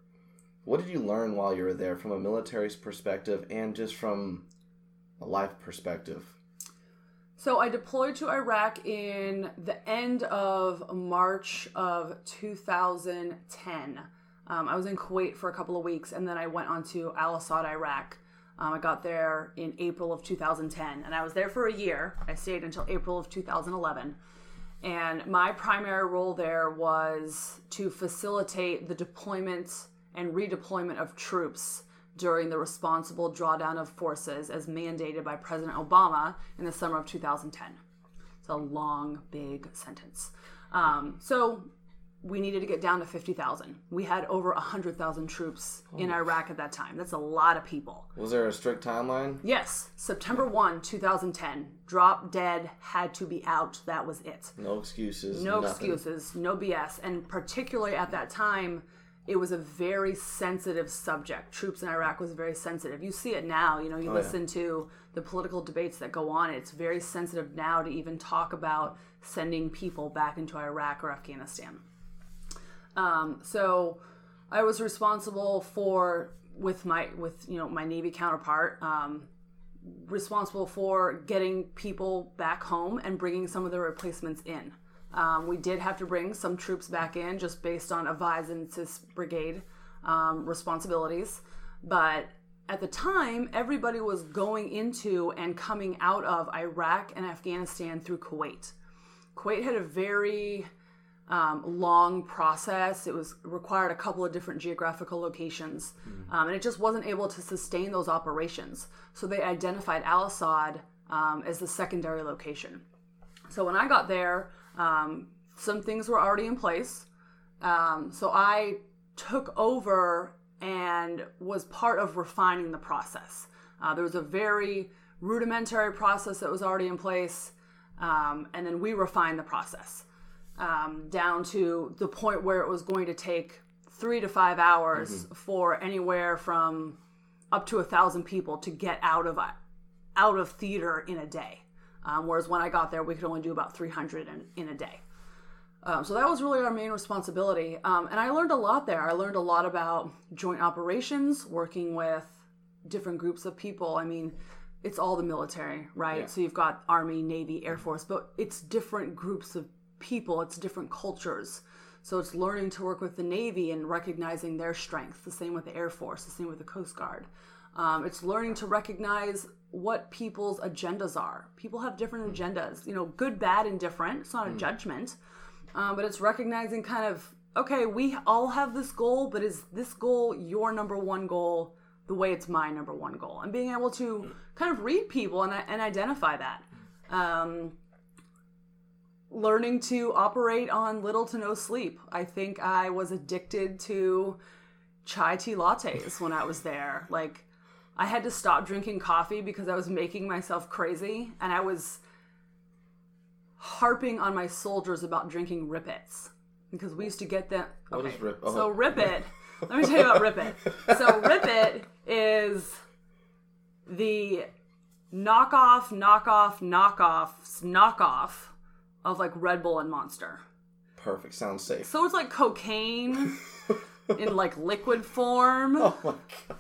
what did you learn while you were there from a military perspective and just from a life perspective? So I deployed to Iraq in the end of March of 2010. Um, I was in Kuwait for a couple of weeks, and then I went on to Al Asad, Iraq. Um, I got there in April of 2010, and I was there for a year. I stayed until April of 2011. And my primary role there was to facilitate the deployment and redeployment of troops during the responsible drawdown of forces as mandated by President Obama in the summer of 2010. It's a long, big sentence. Um, so we needed to get down to 50,000. We had over 100,000 troops in Iraq at that time. That's a lot of people. Was there a strict timeline? Yes, September 1, 2010. Drop dead, had to be out. That was it. No excuses. No nothing. excuses, no BS. And particularly at that time, it was a very sensitive subject. Troops in Iraq was very sensitive. You see it now, you know, you Oh, yeah. listen to the political debates that go on. It's very sensitive now to even talk about sending people back into Iraq or Afghanistan. Um, so I was responsible for with my with you know my Navy counterpart, um, responsible for getting people back home and bringing some of the replacements in. Um, we did have to bring some troops back in just based on advise and assist brigade um, responsibilities, but at the time, everybody was going into and coming out of Iraq and Afghanistan through Kuwait. Kuwait had a very um, long process. It was required a couple of different geographical locations, um, and it just wasn't able to sustain those operations. So they identified Al Asad um, as the secondary location. So when I got there, um, some things were already in place. Um, so I took over and was part of refining the process. Uh, there was a very rudimentary process that was already in place, um, and then we refined the process um, down to the point where it was going to take three to five hours for anywhere from up to a thousand people to get out of out of theater in a day. Um, whereas when I got there, we could only do about 300 in, in a day. Um, so that was really our main responsibility. Um, and I learned a lot there. I learned a lot about joint operations, working with different groups of people. I mean, it's all the military, right? Yeah. So you've got Army, Navy, Air Force, but it's different groups of people, it's different cultures. So it's learning to work with the Navy and recognizing their strengths. The same with the Air Force, the same with the Coast Guard. Um, it's learning to recognize what people's agendas are. People have different agendas, you know, good, bad, and different. It's not a judgment, um, but it's recognizing kind of, okay, we all have this goal, but is this goal your number one goal the way it's my number one goal? And being able to kind of read people and, and identify that. Um, learning to operate on little to no sleep. I think I was addicted to chai tea lattes when I was there. Like, I had to stop drinking coffee because I was making myself crazy, and I was harping on my soldiers about drinking Rip Its because we used to get them. What is Rip- oh. So Rip It. let me tell you about Rip It. So Rip It is the knockoff, knockoff, knockoffs, knockoff of like Red Bull and Monster. Perfect. Sounds safe. So it's like cocaine in like liquid form. Oh my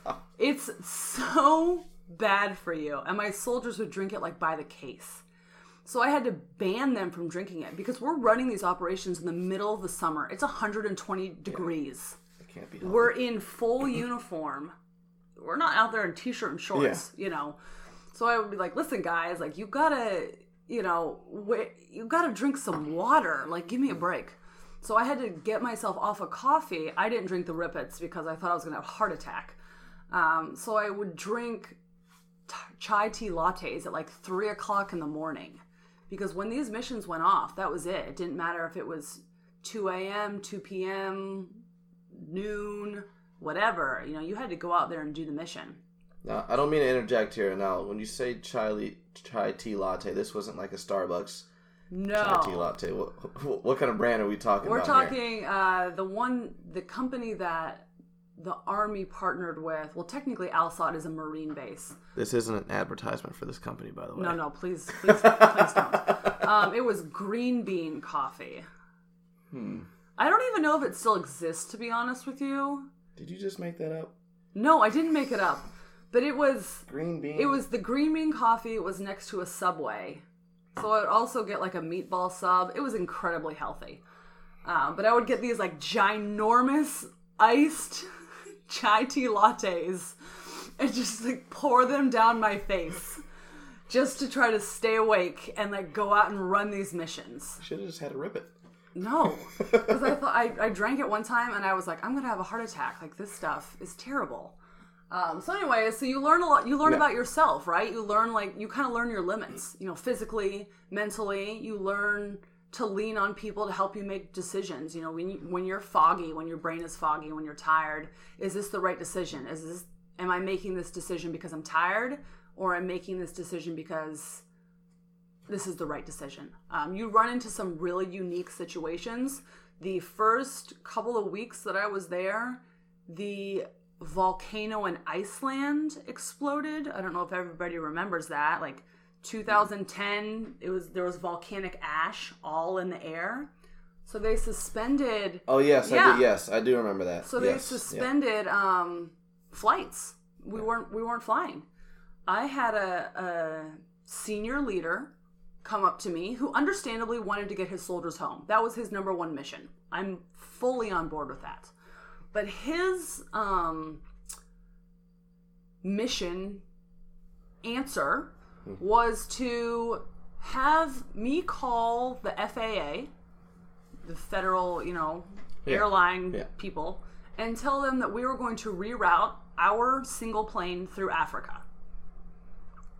god. It's so bad for you. And my soldiers would drink it like by the case. So I had to ban them from drinking it because we're running these operations in the middle of the summer. It's 120 degrees. It can't be. We're in full uniform. We're not out there in t-shirt and shorts, you know. So I would be like, "Listen, guys, like you gotta, you know, you gotta drink some water. Like, give me a break." So I had to get myself off of coffee. I didn't drink the Rip Its because I thought I was gonna have a heart attack. Um, so I would drink t- chai tea lattes at like three o'clock in the morning because when these missions went off, that was it. It didn't matter if it was 2 a.m., 2 p.m., noon, whatever. You know, you had to go out there and do the mission. Now, I don't mean to interject here. Now, when you say chai, li- chai tea latte, this wasn't like a Starbucks No. chai tea latte. What, what, kind of brand are we talking about? We're talking uh, the one, the company that the army partnered with. Well, technically, Al Asad is a Marine base. This isn't an advertisement for this company, by the way. No, no, please, please, please don't. Um, it was Green Bean Coffee. Hmm. I don't even know if it still exists, to be honest with you. Did you just make that up? No, I didn't make it up. But it was Green bean. it was the green bean coffee. It was next to a Subway, so I would also get like a meatball sub. It was incredibly healthy. Um, but I would get these like ginormous iced chai tea lattes, and just like pour them down my face just to try to stay awake and like go out and run these missions. Should have just had a rip it. No, because I thought I, I drank it one time and I was like, I'm gonna have a heart attack. Like this stuff is terrible. Um, so anyway, so you learn a lot. You learn Yeah. about yourself, right? You learn like you kind of learn your limits. You know, physically, mentally. You learn to lean on people to help you make decisions. You know, when you, when you're foggy, when your brain is foggy, when you're tired, is this the right decision? Is this am I making this decision because I'm tired, or I'm making this decision because this is the right decision. Um, you run into some really unique situations. The first couple of weeks that I was there, the volcano in Iceland exploded. I don't know if everybody remembers that. Like 2010, it was there was volcanic ash all in the air. So they suspended Oh yes, I Yeah. do. Yes, I do remember that. so they yes. yeah. suspended um, flights. We weren't we weren't flying. I had a, a senior leader come up to me who understandably wanted to get his soldiers home. That was his number one mission. I'm fully on board with that. But his um, mission answer was to have me call the FAA, the federal, you know, Yeah. airline Yeah. people, and tell them that we were going to reroute our single plane through Africa.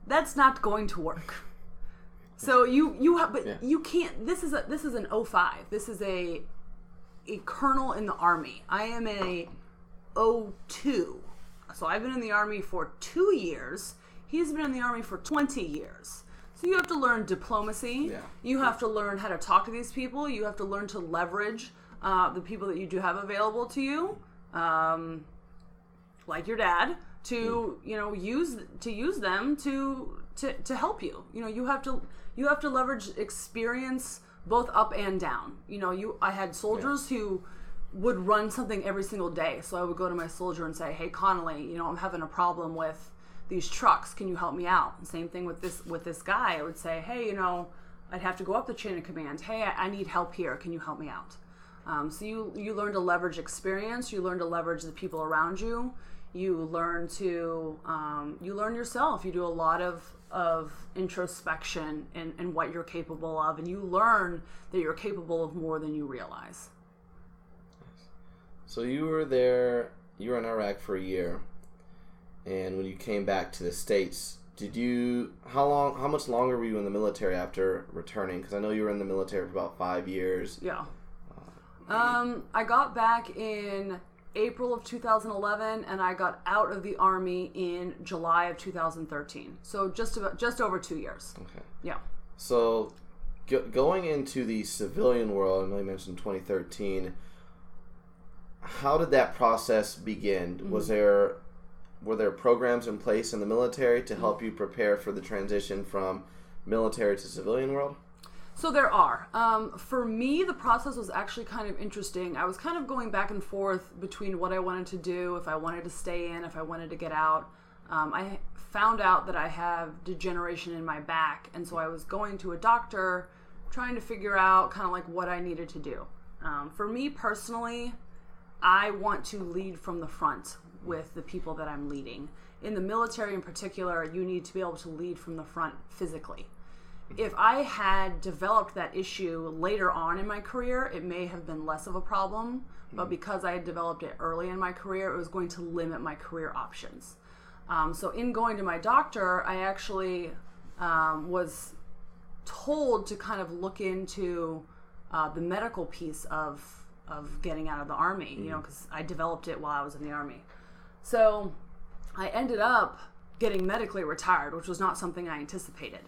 That's not going to work. So you you have but Yeah. you can't this is a this is an 05. This is a a colonel in the army. I am a 02. So I've been in the army for 2 years. He's been in the army for 20 years. So you have to learn diplomacy. Yeah. You have to learn how to talk to these people. You have to learn to leverage uh, the people that you do have available to you, um, like your dad, to you know use to use them to to to help you. You know you have to you have to leverage experience both up and down. You know you I had soldiers who would run something every single day. So I would go to my soldier and say, "Hey Connolly, you know I'm having a problem with." these trucks. Can you help me out? And same thing with this with this guy. I would say hey you know i'd have to go up the chain of command. Hey i, I need help here. Can you help me out? Um, so you you learn to leverage experience. You learn to leverage the people around you you learn to um, you learn yourself you do a lot of of introspection and, and what you're capable of and you learn that you're capable of more than you realize So you were there. You were in Iraq for a year, and when you came back to the states, did you? How long? How much longer were you in the military after returning? Because I know you were in the military for about five years. Yeah. Um, I got back in April of 2011, and I got out of the army in July of 2013. So just about just over two years. Okay. Yeah. So, go, going into the civilian world, I know you mentioned 2013. How did that process begin? Mm-hmm. Was there were there programs in place in the military to mm-hmm. help you prepare for the transition from military to civilian world? So there are. Um, for me, the process was actually kind of interesting. I was kind of going back and forth between what I wanted to do, if I wanted to stay in, if I wanted to get out. Um, I found out that I have degeneration in my back, and so I was going to a doctor, trying to figure out kind of like what I needed to do. Um, for me personally, I want to lead from the front with the people that I'm leading. In the military, in particular, you need to be able to lead from the front physically if I had developed that issue later on in my career, it may have been less of a problem. But because I had developed it early in my career, it was going to limit my career options. Um, so, in going to my doctor, I actually um, was told to kind of look into uh, the medical piece of of getting out of the army. You know, because I developed it while I was in the army. So, I ended up getting medically retired, which was not something I anticipated.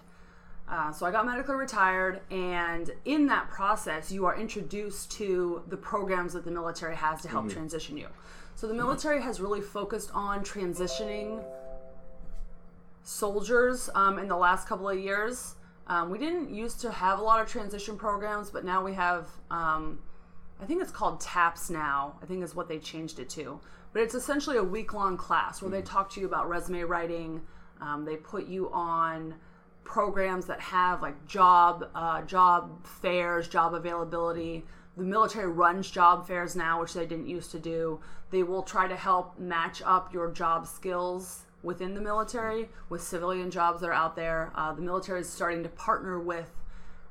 Uh, so I got medically retired, and in that process, you are introduced to the programs that the military has to help transition you. So the military has really focused on transitioning soldiers um, in the last couple of years. Um, we didn't used to have a lot of transition programs, but now we have. Um, I think it's called TAPS now. I think is what they changed it to. But it's essentially a week long class where they talk to you about resume writing. Um, they put you on programs that have like job uh, job fairs, job availability. The military runs job fairs now, which they didn't used to do. They will try to help match up your job skills within the military with civilian jobs that are out there. Uh, the military is starting to partner with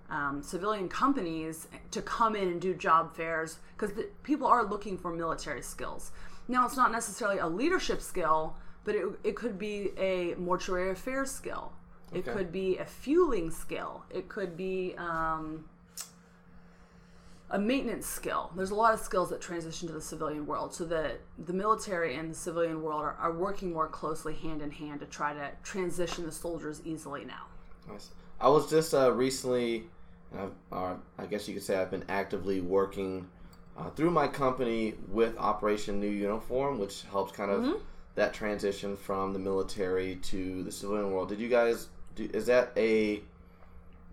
um, civilian companies to come in and do job fairs because people are looking for military skills. Now, it's not necessarily a leadership skill, but it, it could be a mortuary affairs skill. It Okay. could be a fueling skill. It could be um, a maintenance skill. There's a lot of skills that transition to the civilian world. So the the military and the civilian world are, are working more closely hand in hand to try to transition the soldiers easily now. Nice. I was just uh, recently, uh, uh, I guess you could say, I've been actively working uh, through my company with Operation New Uniform, which helps kind of that transition from the military to the civilian world. Did you guys? Do, is that a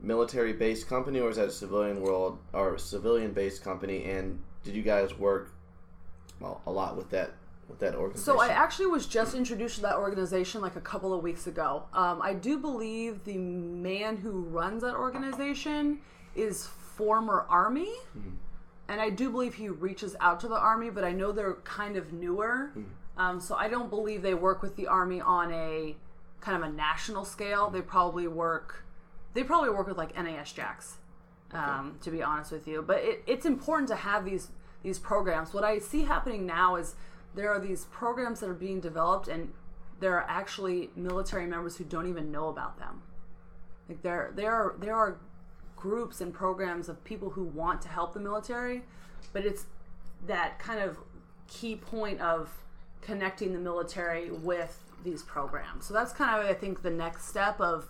military-based company, or is that a civilian world or civilian-based company? And did you guys work well a lot with that with that organization? So I actually was just introduced to that organization like a couple of weeks ago. Um, I do believe the man who runs that organization is former Army, and I do believe he reaches out to the Army. But I know they're kind of newer, um, so I don't believe they work with the Army on a kind of a national scale. They probably work. They probably work with like NAS Jax, um, to be honest with you. But it, it's important to have these these programs. What I see happening now is there are these programs that are being developed, and there are actually military members who don't even know about them. Like there there are there are groups and programs of people who want to help the military, but it's that kind of key point of connecting the military with these programs. So that's kind of I think the next step of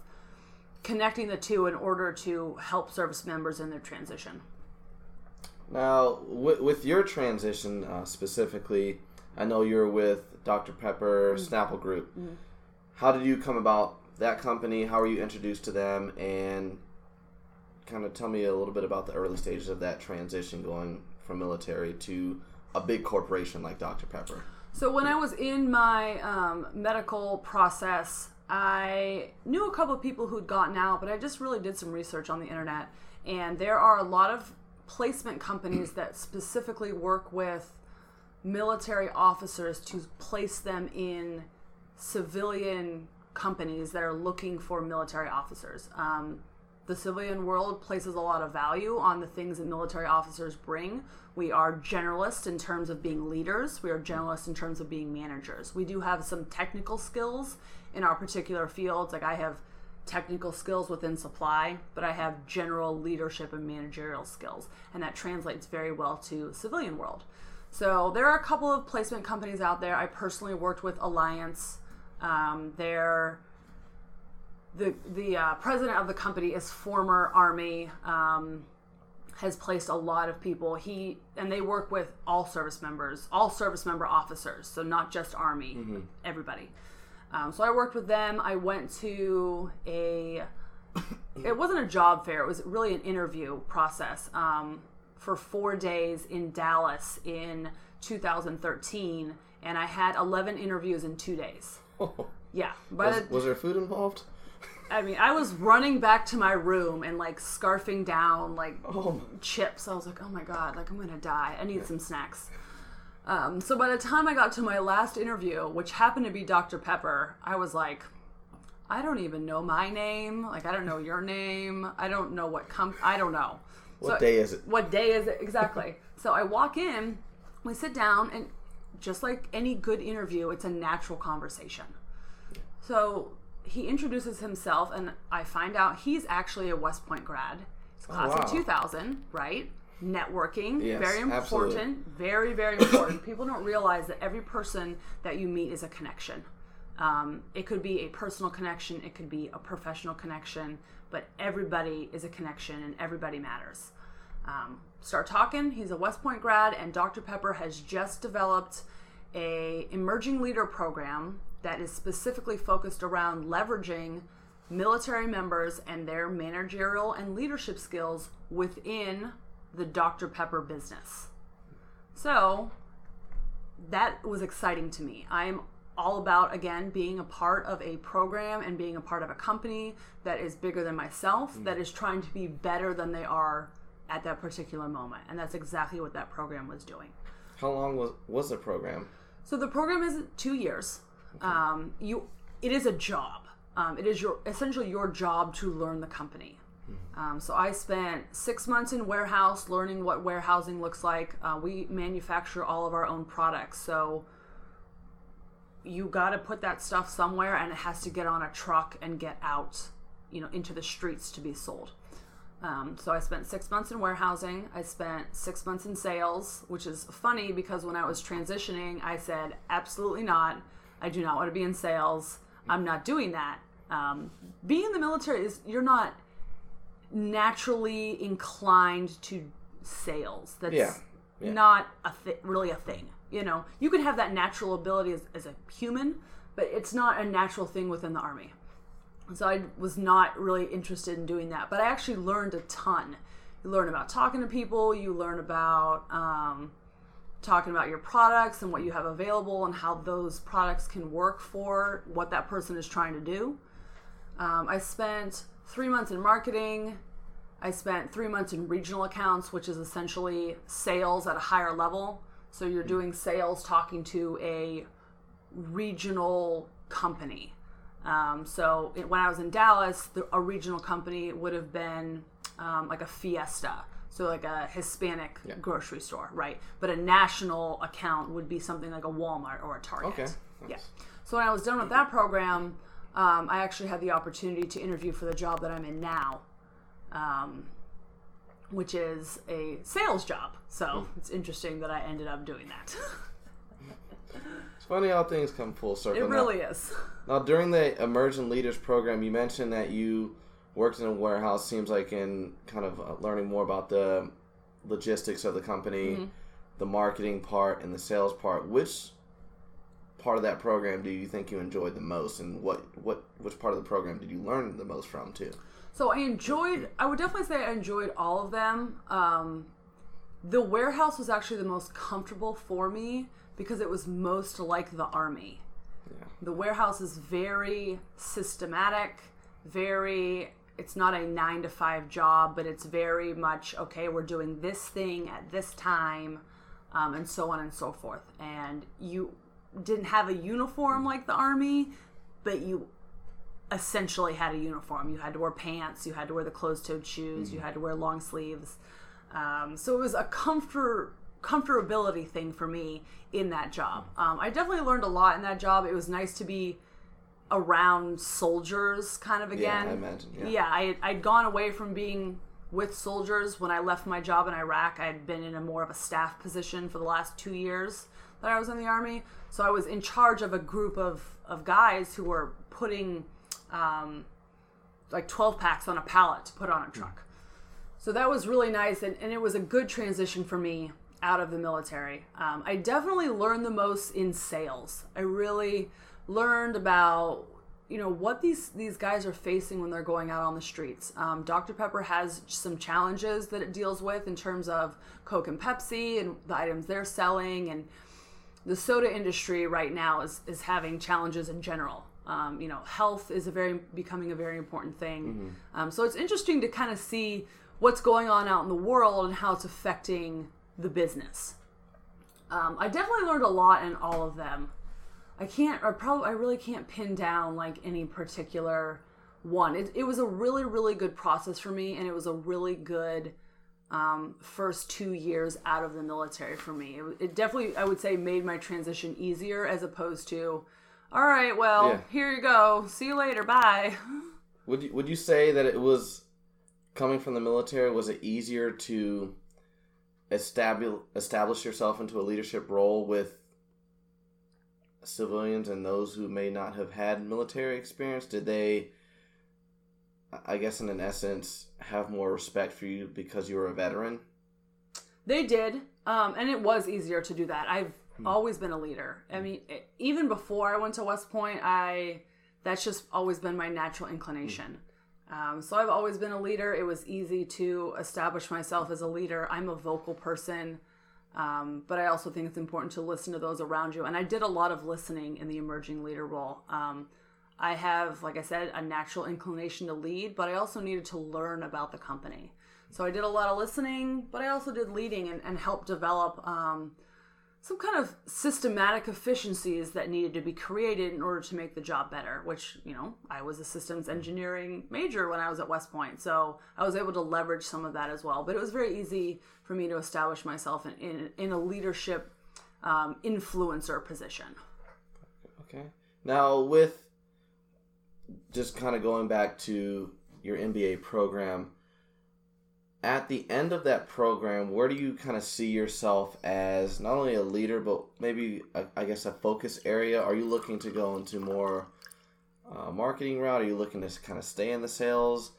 connecting the two in order to help service members in their transition. Now, with, with your transition uh, specifically, I know you're with Dr. Pepper Snapple Group. How did you come about that company? How were you introduced to them? And kind of tell me a little bit about the early stages of that transition going from military to a big corporation like Dr. Pepper. So when I was in my um, medical process, I knew a couple of people who'd gotten out, but I just really did some research on the internet, and there are a lot of placement companies that specifically work with military officers to place them in civilian companies that are looking for military officers. Um, the civilian world places a lot of value on the things that military officers bring. We are generalists in terms of being leaders. We are generalists in terms of being managers. We do have some technical skills in our particular fields. Like I have technical skills within supply, but I have general leadership and managerial skills, and that translates very well to civilian world. So there are a couple of placement companies out there. I personally worked with Alliance. Um, they're the the uh, president of the company is former army um, has placed a lot of people. He and they work with all service members all service member officers. So not just army everybody. Um, so i worked with them. I went to a it wasn't a job fair. It was really an interview process um, for four days in dallas in 2013 and i had 11 interviews in two days. Yeah but was, was there food involved? I mean, I was running back to my room and like scarfing down like Oh, chips. I was like, oh my god, like I'm gonna die. I need some snacks. Um, so by the time I got to my last interview, which happened to be Dr. Pepper, I was like, I don't even know my name. Like I don't know your name. I don't know what com. I don't know. what So- day is it? what day is it exactly? so I walk in, we sit down, and just like any good interview, it's a natural conversation. So he introduces himself, and I find out he's actually a West Point grad. He's class wow. of 2000, right? Networking, Yes, very important, absolutely. very, very important. People don't realize that every person that you meet is a connection. Um, it could be a personal connection, it could be a professional connection, but everybody is a connection and everybody matters. Um, start talking. He's a West Point grad, and Dr. Pepper has just developed a emerging leader program that is specifically focused around leveraging military members and their managerial and leadership skills within the Dr. Pepper business. So that was exciting to me. I'm all about again being a part of a program and being a part of a company that is bigger than myself mm. that is trying to be better than they are at that particular moment and that's exactly what that program was doing How long was was the program? so the program is two years um, you it is a job. Um, it is your essentially your job to learn the company. Um, so I spent six months in warehouse learning what warehousing looks like. Uh, we manufacture all of our own products, so you got to put that stuff somewhere, and it has to get on a truck and get out, you know, into the streets to be sold. Um, so I spent six months in warehousing. I spent six months in sales, which is funny because when I was transitioning, I said, absolutely not. I do not want to be in sales. I'm not doing that. Um, being in the military is you're not naturally inclined to sales. That's Yeah, yeah. not a thi- really a thing. You know, you could have that natural ability as, as a human, but it's not a natural thing within the army. So I was not really interested in doing that. But I actually learned a ton. You learn about talking to people. You learn about um, talking about your products and what you have available and how those products can work for what that person is trying to do. Um, I spent three months in marketing. I spent three months in regional accounts, which is essentially sales at a higher level. So you're doing sales talking to a regional company. Um, so it, when I was in Dallas, the, a regional company would have been um, like a Fiesta, so like a Hispanic grocery store, right? But a national account would be something like a Walmart or a Target. Okay. Yeah. So when I was done with that program, um, I actually had the opportunity to interview for the job that I'm in now, um, which is a sales job. So it's interesting that I ended up doing that. It's funny how things come full circle. it Now- really is. Now, during the Emerging Leaders program, you mentioned that you worked in a warehouse. Seems like in kind of uh, learning more about the logistics of the company, Mm-hmm. the marketing part, and the sales part. Which part of that program do you think you enjoyed the most, and what what which part of the program did you learn the most from too? So I enjoyed. I would definitely say I enjoyed all of them. Um, the warehouse was actually the most comfortable for me because it was most like the army. Yeah. The warehouse is very systematic, very. It's not a nine to five job, but it's very much okay. We're doing this thing at this time, um, and so on and so forth. And you didn't have a uniform like the army, but you essentially had a uniform. You had to wear pants, you had to wear the closed-toed shoes, you had to wear long sleeves. Um, so it was a comfort comfortability thing for me in that job. Um, I definitely learned a lot in that job. It was nice to be around soldiers, kind of again. Yeah, I imagine, yeah. yeah I I'd gone away from being with soldiers when I left my job in Iraq. I had been in a more of a staff position for the last two years that I was in the army. So I was in charge of a group of, of guys who were putting um, like 12 packs on a pallet to put on a truck. So that was really nice, and, and it was a good transition for me out of the military. Um, I definitely learned the most in sales. I really learned about you know what these these guys are facing when they're going out on the streets. Um, Dr Pepper has some challenges that it deals with in terms of Coke and Pepsi and the items they're selling, and the soda industry right now is is having challenges in general. Um, you know, health is a very becoming a very important thing. Um, so it's interesting to kind of see what's going on out in the world and how it's affecting the business. Um, I definitely learned a lot in all of them. I can't, or probably, I really can't pin down like any particular one. It, it was a really, really good process for me, and it was a really good um, first two years out of the military for me. It, it definitely, I would say, made my transition easier as opposed to, all right, well, Yeah. here you go. See you later. Bye. Would you would you say that it was coming from the military? Was it easier to establish establish yourself into a leadership role with civilians and those who may not have had military experience? Did they, I guess, in an essence, have more respect for you because you were a veteran? They did, um, and it was easier to do that. I've Hmm. always been a leader. I mean, even before I went to West Point, I that's just always been my natural inclination. Um, so I've always been a leader. It was easy to establish myself as a leader. I'm a vocal person, um, but I also think it's important to listen to those around you. And I did a lot of listening in the emerging leader role. Um, I have, like I said, a natural inclination to lead, but I also needed to learn about the company. So I did a lot of listening, but I also did leading and, and helped develop um, some kind of systematic efficiencies that needed to be created in order to make the job better which you know i was a systems engineering major when i was at west point so i was able to leverage some of that as well but it was very easy for me to establish myself in, in, in a leadership um, influencer position Okay. Now, with just kind of going back to your MBA program, at the end of that program, where do you kind of see yourself as not only a leader, but maybe, I, I guess, a focus area? Are you looking to go into more uh, marketing route? Are you looking to kind of stay in the sales?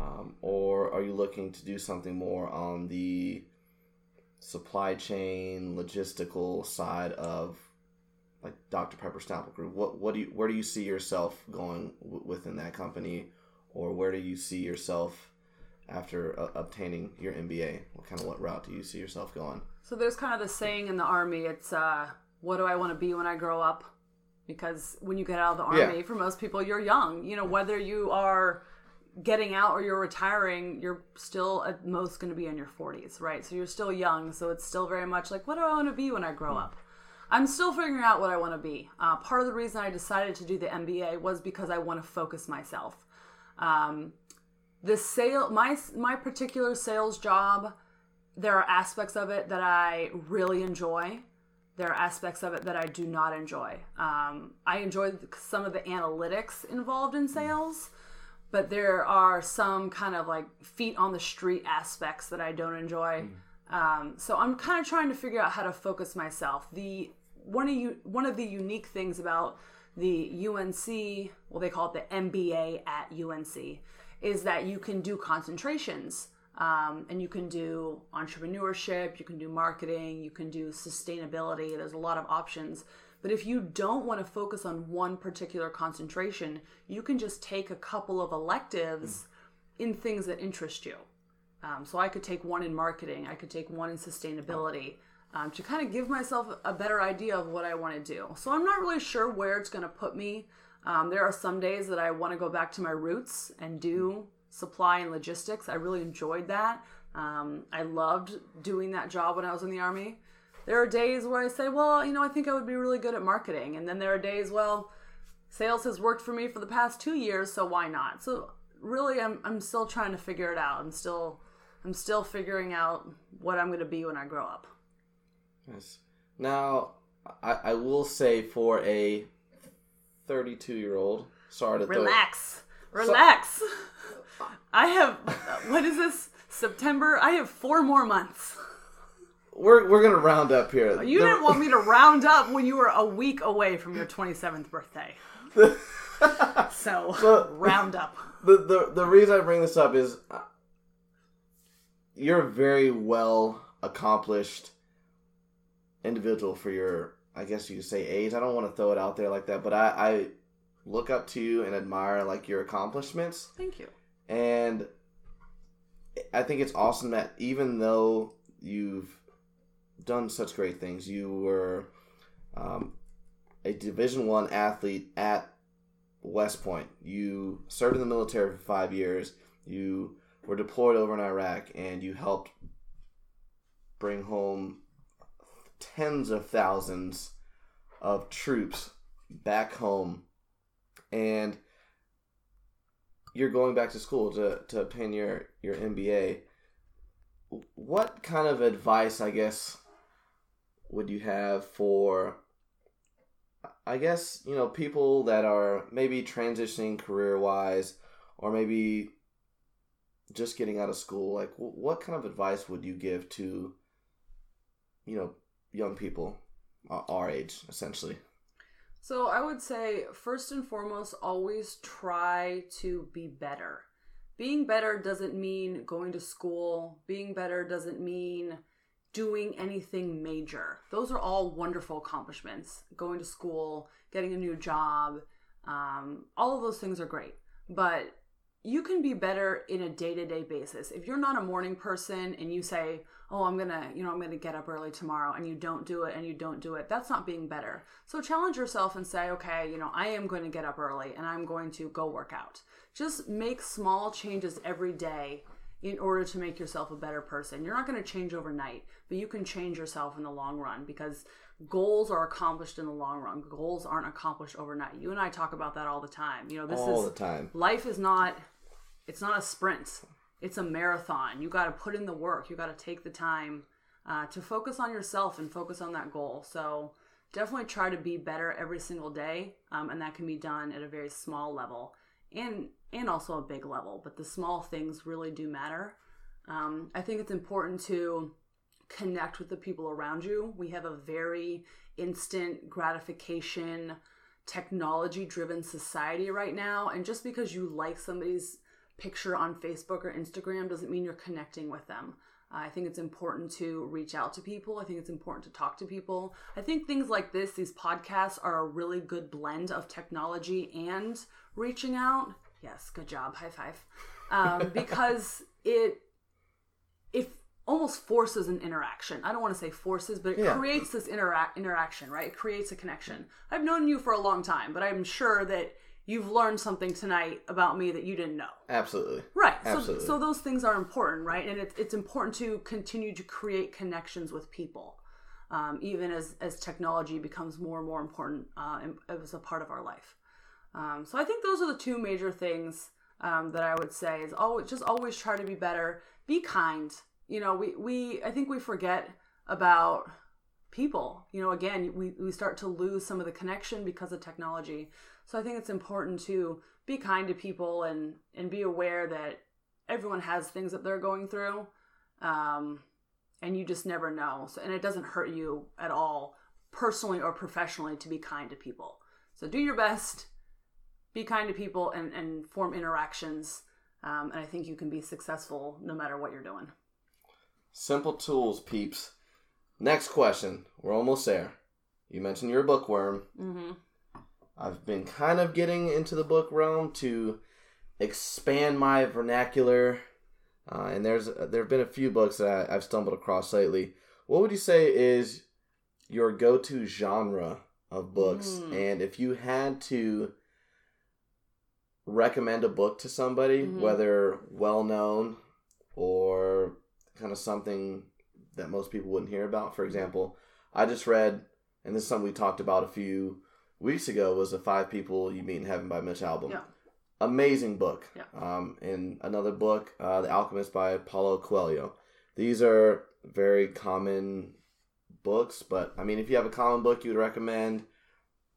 Um, or are you looking to do something more on the supply chain, logistical side of like Dr. Pepper Snapple Group? What what do you where do you see yourself going w- within that company, or where do you see yourself after uh, obtaining your MBA? What kind of what route do you see yourself going? So there's kind of the saying in the army. It's uh, what do I want to be when I grow up? Because when you get out of the army, Yeah. for most people, you're young. You know, whether you are getting out or you're retiring, you're still at most going to be in your 40s, right? So you're still young. So it's still very much like, what do I want to be when I grow up? I'm still figuring out what I want to be. Uh, part of the reason I decided to do the MBA was because I want to focus myself. Um, the sale, my my particular sales job, there are aspects of it that I really enjoy. There are aspects of it that I do not enjoy. Um, I enjoy some of the analytics involved in sales, but there are some kind of like feet on the street aspects that I don't enjoy. Um, so I'm kind of trying to figure out how to focus myself. The one of you one of the unique things about the UNC, well they call it the MBA at UNC, is that you can do concentrations. Um, and you can do entrepreneurship, you can do marketing, you can do sustainability. There's a lot of options. But if you don't want to focus on one particular concentration, you can just take a couple of electives in things that interest you. Um, so I could take one in marketing, I could take one in sustainability um, to kind of give myself a better idea of what I want to do. So I'm not really sure where it's going to put me. Um, there are some days that I want to go back to my roots and do supply and logistics. I really enjoyed that. Um, I loved doing that job when I was in the army. There are days where I say, well, you know, I think I would be really good at marketing. And then there are days, well, sales has worked for me for the past two years, so why not? So really, I'm I'm still trying to figure it out. I'm still I'm still figuring out what I'm going to be when I grow up. Yes. Now, I, I will say for a 32 year old, sorry to throw- Relax, relax. I have what is this September? I have four more months. we're we're gonna round up here. You The- didn't want me to round up when you were a week away from your 27th birthday. So round up. the, the the reason I bring this up is uh, you're a very well accomplished individual for your I guess you could say age. I don't want to throw it out there like that, but I, I look up to you and admire like your accomplishments Thank you. and I think it's awesome that even though you've done such great things, you were um, a Division One athlete at West Point. You served in the military for five years. You were deployed over in Iraq, and you helped bring home tens of thousands of troops back home, and you're going back to school to, to obtain your, your MBA. What kind of advice, I guess, would you have for, I guess, you know, people that are maybe transitioning career wise or maybe just getting out of school? Like, what kind of advice would you give to, you know, young people uh, our age, essentially? So I would say, first and foremost, always try to be better. Being better doesn't mean going to school. Being better doesn't mean doing anything major. Those are all wonderful accomplishments. Going to school, getting a new job, um, all of those things are great. But you can be better in a day-to-day basis. If you're not a morning person and you say, "Oh, I'm to, you know, I'm to get up early tomorrow," and you don't do it and you don't do it, that's not being better. So challenge yourself and say, "Okay, you know, I am going to get up early and I'm going to go work out." Just make small changes every day in order to make yourself a better person. You're not going to change overnight, but you can change yourself in the long run because goals are accomplished in the long run. Goals aren't accomplished overnight. You and I talk about that all the time. You know, this All is the time. life is not it's not a sprint. It's a marathon. You got to put in the work. You got to take the time uh, to focus on yourself and focus on that goal. So definitely try to be better every single day, um, and that can be done at a very small level and and also a big level. But the small things really do matter. Um, I think it's important to connect with the people around you. We have a very instant gratification, technology driven society right now. And just because you like somebody's picture on Facebook or Instagram doesn't mean you're connecting with them. I think it's important to reach out to people. I think it's important to talk to people. I think things like this, these podcasts, are a really good blend of technology and reaching out. Yes, good job. High five. Um, because it it almost forces an interaction. I don't want to say forces, but it Yeah. creates this interact interaction, right? It creates a connection. I've known you for a long time, but I'm sure that you've learned something tonight about me that you didn't know. Absolutely. Right. So, Absolutely. so those things are important, right? And it's it's important to continue to create connections with people, um, even as as technology becomes more and more important uh, as a part of our life. Um, so I think those are the two major things um, that I would say is always just always try to be better, be kind. You know, we we I think we forget about people. You know, again, we we start to lose some of the connection because of technology. So I think it's important to be kind to people and and be aware that everyone has things that they're going through. Um, and you just never know. So, and it doesn't hurt you at all, personally or professionally, to be kind to people. So do your best, be kind to people, and and form interactions. Um, and I think you can be successful no matter what you're doing. Simple tools, peeps. Next question. We're almost there. You mentioned you're a bookworm. Mm-hmm. I've been kind of getting into the book realm to expand my vernacular, uh, and there's there have been a few books that I, I've stumbled across lately. What would you say is your go-to genre of books? Mm. And if you had to recommend a book to somebody, Mhm. whether well known or kind of something that most people wouldn't hear about, for example, I just read, and this is something we talked about a few weeks ago, was the Five People You Meet in Heaven by Mitch Albom. Yeah. Amazing book. Yeah. Um, and another book, uh, The Alchemist by Paulo Coelho. These are very common books, but I mean, if you have a common book you would recommend,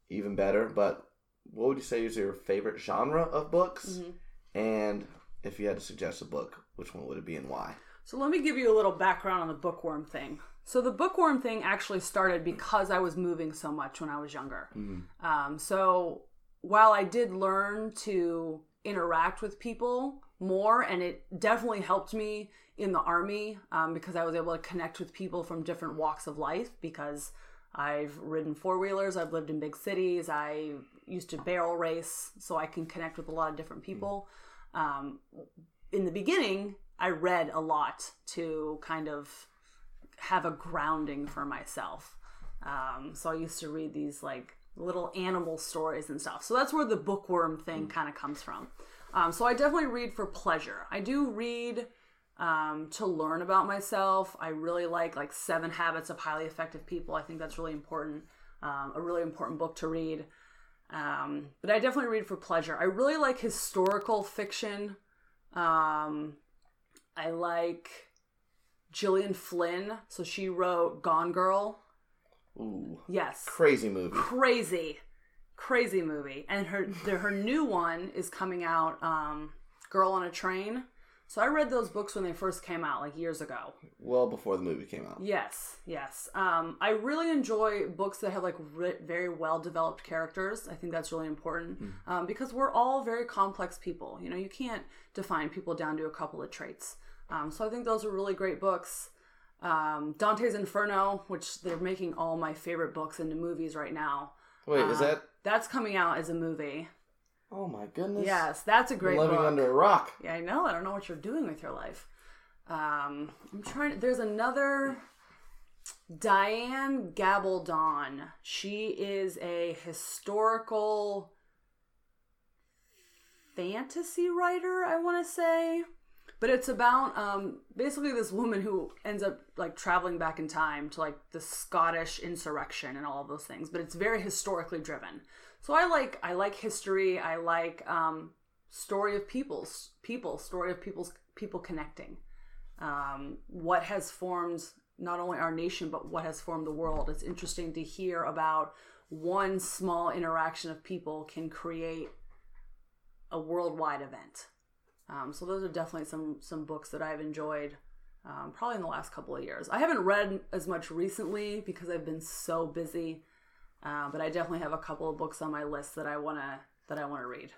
even better. But what would you say is your favorite genre of books? Mhm. And if you had to suggest a book, which one would it be and why? So let me give you a little background on the bookworm thing. So the bookworm thing actually started because I was moving so much when I was younger. Um, so while I did learn to interact with people more, and it definitely helped me in the army um, because I was able to connect with people from different walks of life because I've ridden four wheelers, I've lived in big cities, I used to barrel race, so I can connect with a lot of different people. Um, in the beginning, I read a lot to kind of have a grounding for myself. Um, so I used to read these like little animal stories and stuff. So that's where the bookworm thing kind of comes from. Um, so I definitely read for pleasure. I do read um, to learn about myself. I really like like Seven Habits of Highly Effective People. I think that's really important. Um, a really important book to read. Um, but I definitely read for pleasure. I really like historical fiction. Um, I like Gillian Flynn. So she wrote Gone Girl. Ooh, Yes. crazy movie. Crazy. Crazy movie. And her the, her new one is coming out um Girl on a Train. So I read those books when they first came out like years ago. Well before the movie came out. Yes, yes. Um, I really enjoy books that have like re- very well developed characters. I think that's really important um, because we're all very complex people. You know, you can't define people down to a couple of traits. Um, so I think those are really great books. Um, Dante's Inferno, which they're making all my favorite books into movies right now. Wait, is Uh, that? That's coming out as a movie. Oh my goodness! Yes, that's a great living book. under a rock. Yeah, I know. I don't know what you're doing with your life. Um, I'm trying. There's another Diane Gabaldon. She is a historical fantasy writer. I want to say, But it's about um, basically this woman who ends up like traveling back in time to like the Scottish insurrection and all of those things. But it's very historically driven. So I like I like history. I like um, story of people's people, story of people's people connecting. Um, what has formed not only our nation but what has formed the world. It's interesting to hear about one small interaction of people can create a worldwide event. Um, so those are definitely some some books that I've enjoyed. Um, probably in the last couple of years. I haven't read as much recently because I've been so busy, uh, but I definitely have a couple of books on my list that I wanna that I want to read.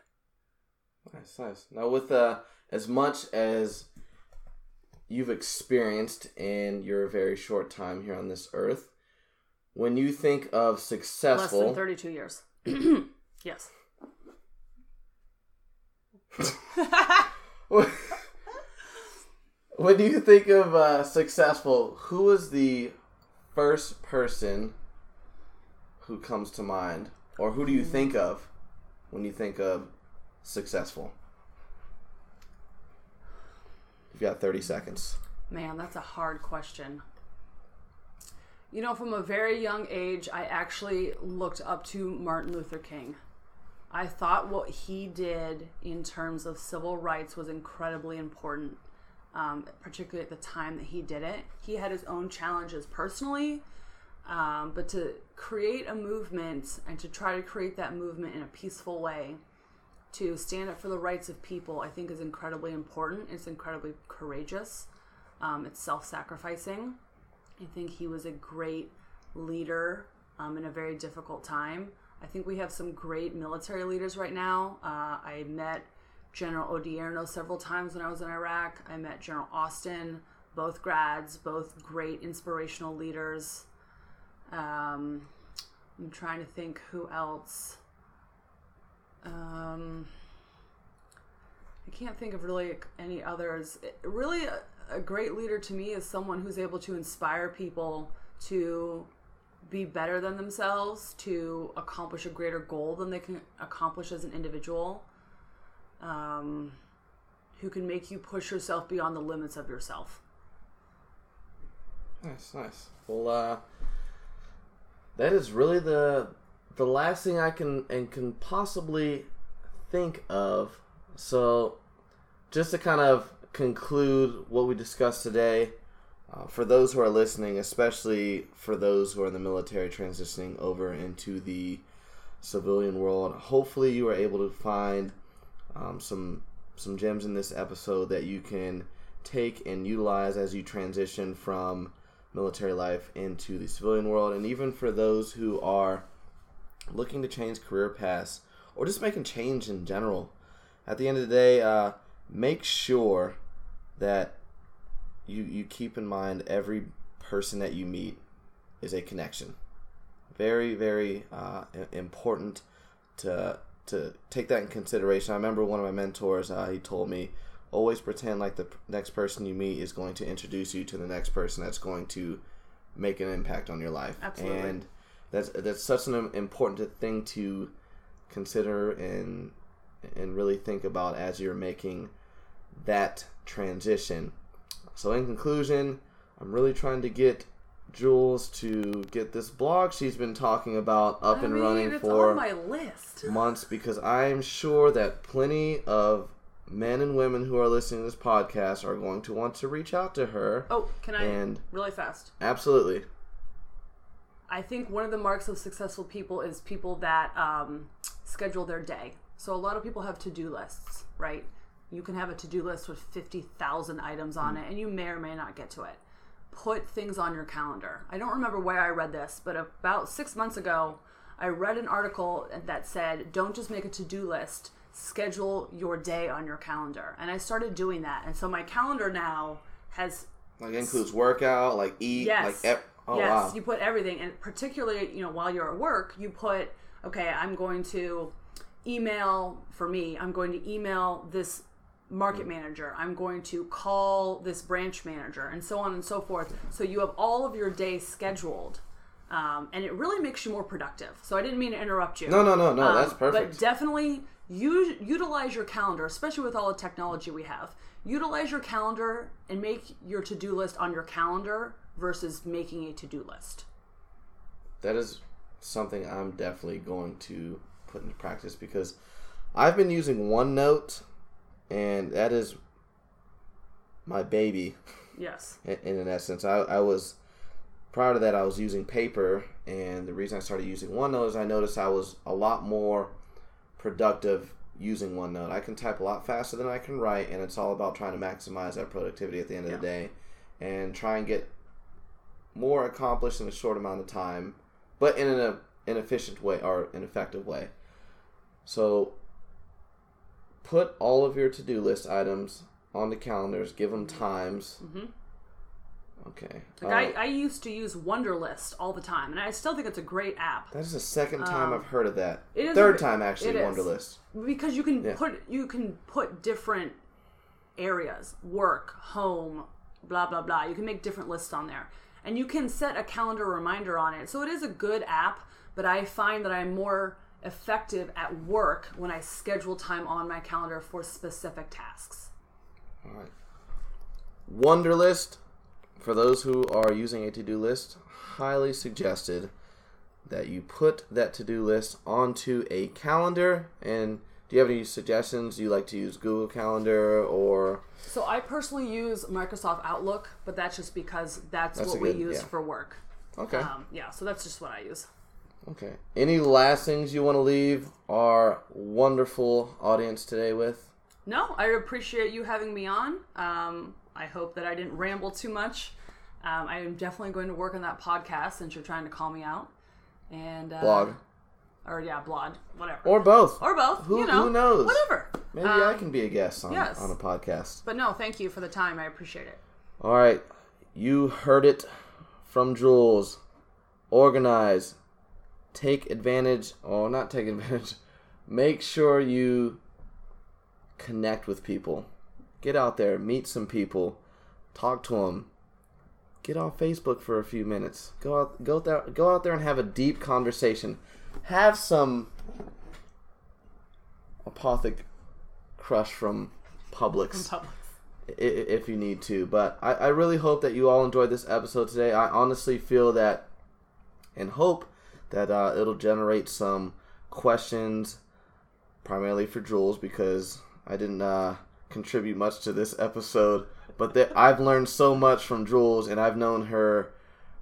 Nice, nice. Now, with uh, as much as you've experienced in your very short time here on this earth, when you think of successful, Less than thirty-two years. yes. when you think of uh, successful, who is the first person who comes to mind, or who do you think of when you think of successful? You've got thirty seconds. Man, that's a hard question. You know, from a very young age, I actually looked up to Martin Luther King. I thought what he did in terms of civil rights was incredibly important, um, particularly at the time that he did it. He had his own challenges personally, um, but to create a movement and to try to create that movement in a peaceful way, to stand up for the rights of people, I think is incredibly important. It's incredibly courageous. Um, it's self sacrificing. I think he was a great leader um, in a very difficult time. I think we have some great military leaders right now. Uh, I met General Odierno several times when I was in Iraq. I met General Austin, both grads, both great inspirational leaders. Um, I'm trying to think who else. Um, I can't think of really any others. It- really, a, a great leader to me is someone who's able to inspire people to be better than themselves, to accomplish a greater goal than they can accomplish as an individual, um, who can make you push yourself beyond the limits of yourself. Nice, nice. Well, uh, that is really the the last thing I can and can possibly think of. So, just to kind of conclude what we discussed today, uh, for those who are listening, especially for those who are in the military transitioning over into the civilian world, hopefully you are able to find um, some some gems in this episode that you can take and utilize as you transition from military life into the civilian world, and even for those who are looking to change career paths or just making change in general. At the end of the day, uh, make sure that you you keep in mind every person that you meet is a connection. Very very uh, important to to take that in consideration. I remember one of my mentors. Uh, he told me always pretend like the next person you meet is going to introduce you to the next person that's going to make an impact on your life. Absolutely. And that's that's such an important thing to consider and and really think about as you're making that transition. So in conclusion, I'm really trying to get Jules to get this blog she's been talking about up I and mean, running for on my list. months because I'm sure that plenty of men and women who are listening to this podcast are going to want to reach out to her. Oh, can I And- really fast? Absolutely. I think one of the marks of successful people is people that um, schedule their day. So a lot of people have to-do lists, right? You can have a to-do list with 50,000 items on mm. it and you may or may not get to it. Put things on your calendar. I don't remember where I read this, but about 6 months ago, I read an article that said, "Don't just make a to-do list, schedule your day on your calendar." And I started doing that. And so my calendar now has Like includes workout, like eat, Yes. like ep- oh yes, wow. you put everything, and particularly, you know, while you're at work, you put, okay, I'm going to email for me. I'm going to email this market manager. I'm going to call this branch manager, and so on and so forth. So you have all of your day scheduled. Um, and it really makes you more productive. So I didn't mean to interrupt you. No, no, no, no. Um, that's perfect. But definitely use, utilize your calendar, especially with all the technology we have. Utilize your calendar and make your to do list on your calendar versus making a to do list. That is something I'm definitely going to put into practice because I've been using OneNote, and that is my baby. Yes. In, in an essence, I, I was prior to that I was using paper, and the reason I started using OneNote is I noticed I was a lot more productive using OneNote. I can type a lot faster than I can write, and it's all about trying to maximize that productivity at the end of Yeah. the day, and try and get more accomplished in a short amount of time, but in an, an efficient way or an effective way. So, put all of your to-do list items on the calendars. Give them times. Mhm. Okay. Like Uh, I, I used to use Wunderlist all the time, and I still think it's a great app that is the second time Um, I've heard of that. it is Third a- time actually. Wunderlist. because you can Yeah. put you can put different areas, work, home, blah blah blah. You can make different lists on there, and you can set a calendar reminder on it. So it is a good app, but I find that I'm more effective at work when I schedule time on my calendar for specific tasks. All right. Wunderlist. For those who are using a to-do list, highly suggested that you put that to-do list onto a calendar. And do you have any suggestions? Do you like to use Google Calendar or? So I personally use Microsoft Outlook, but that's just because that's, That's what a we use yeah. for work. Okay. Um, yeah, so that's just what I use. Okay. Any last things you want to leave our wonderful audience today with? No, I appreciate you having me on. Um, I hope that I didn't ramble too much. Um, I am definitely going to work on that podcast since you're trying to call me out. And uh, Blog or yeah, blog, whatever, or both. or both. Who- you know, who knows? Whatever. Maybe I Um, can be a guest on, yes. on a podcast. But no, thank you for the time. I appreciate it. All right, you heard it from Jules. Organize, take advantage, or not take advantage. Make sure you connect with people. Get out there, meet some people, talk to them. Get on Facebook for a few minutes. Go out, go out there, go out there and have a deep conversation. Have some apothic crush from Publix Publix. i- i- if you need to. But I, I really hope that you all enjoyed this episode today. I honestly feel that and hope that uh, it'll generate some questions, primarily for Jules, because I didn't uh, contribute much to this episode. But that I've learned so much from Jules, and I've known her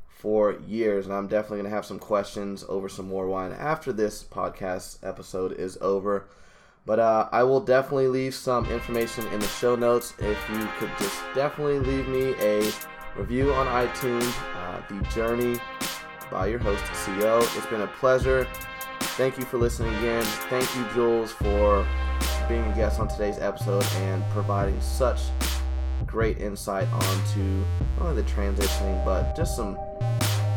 for years, and I'm definitely going to have some questions over some more wine after this podcast episode is over. But uh, I will definitely leave some information in the show notes. If you could just definitely leave me a review on iTunes, uh, The Journey by your host, CO. It's been a pleasure. Thank you for listening again. Thank you, Jules, for being a guest on today's episode and providing such great insight onto not only the transitioning, but just some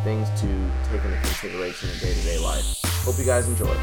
things to take into consideration in day to day life. Hope you guys enjoy.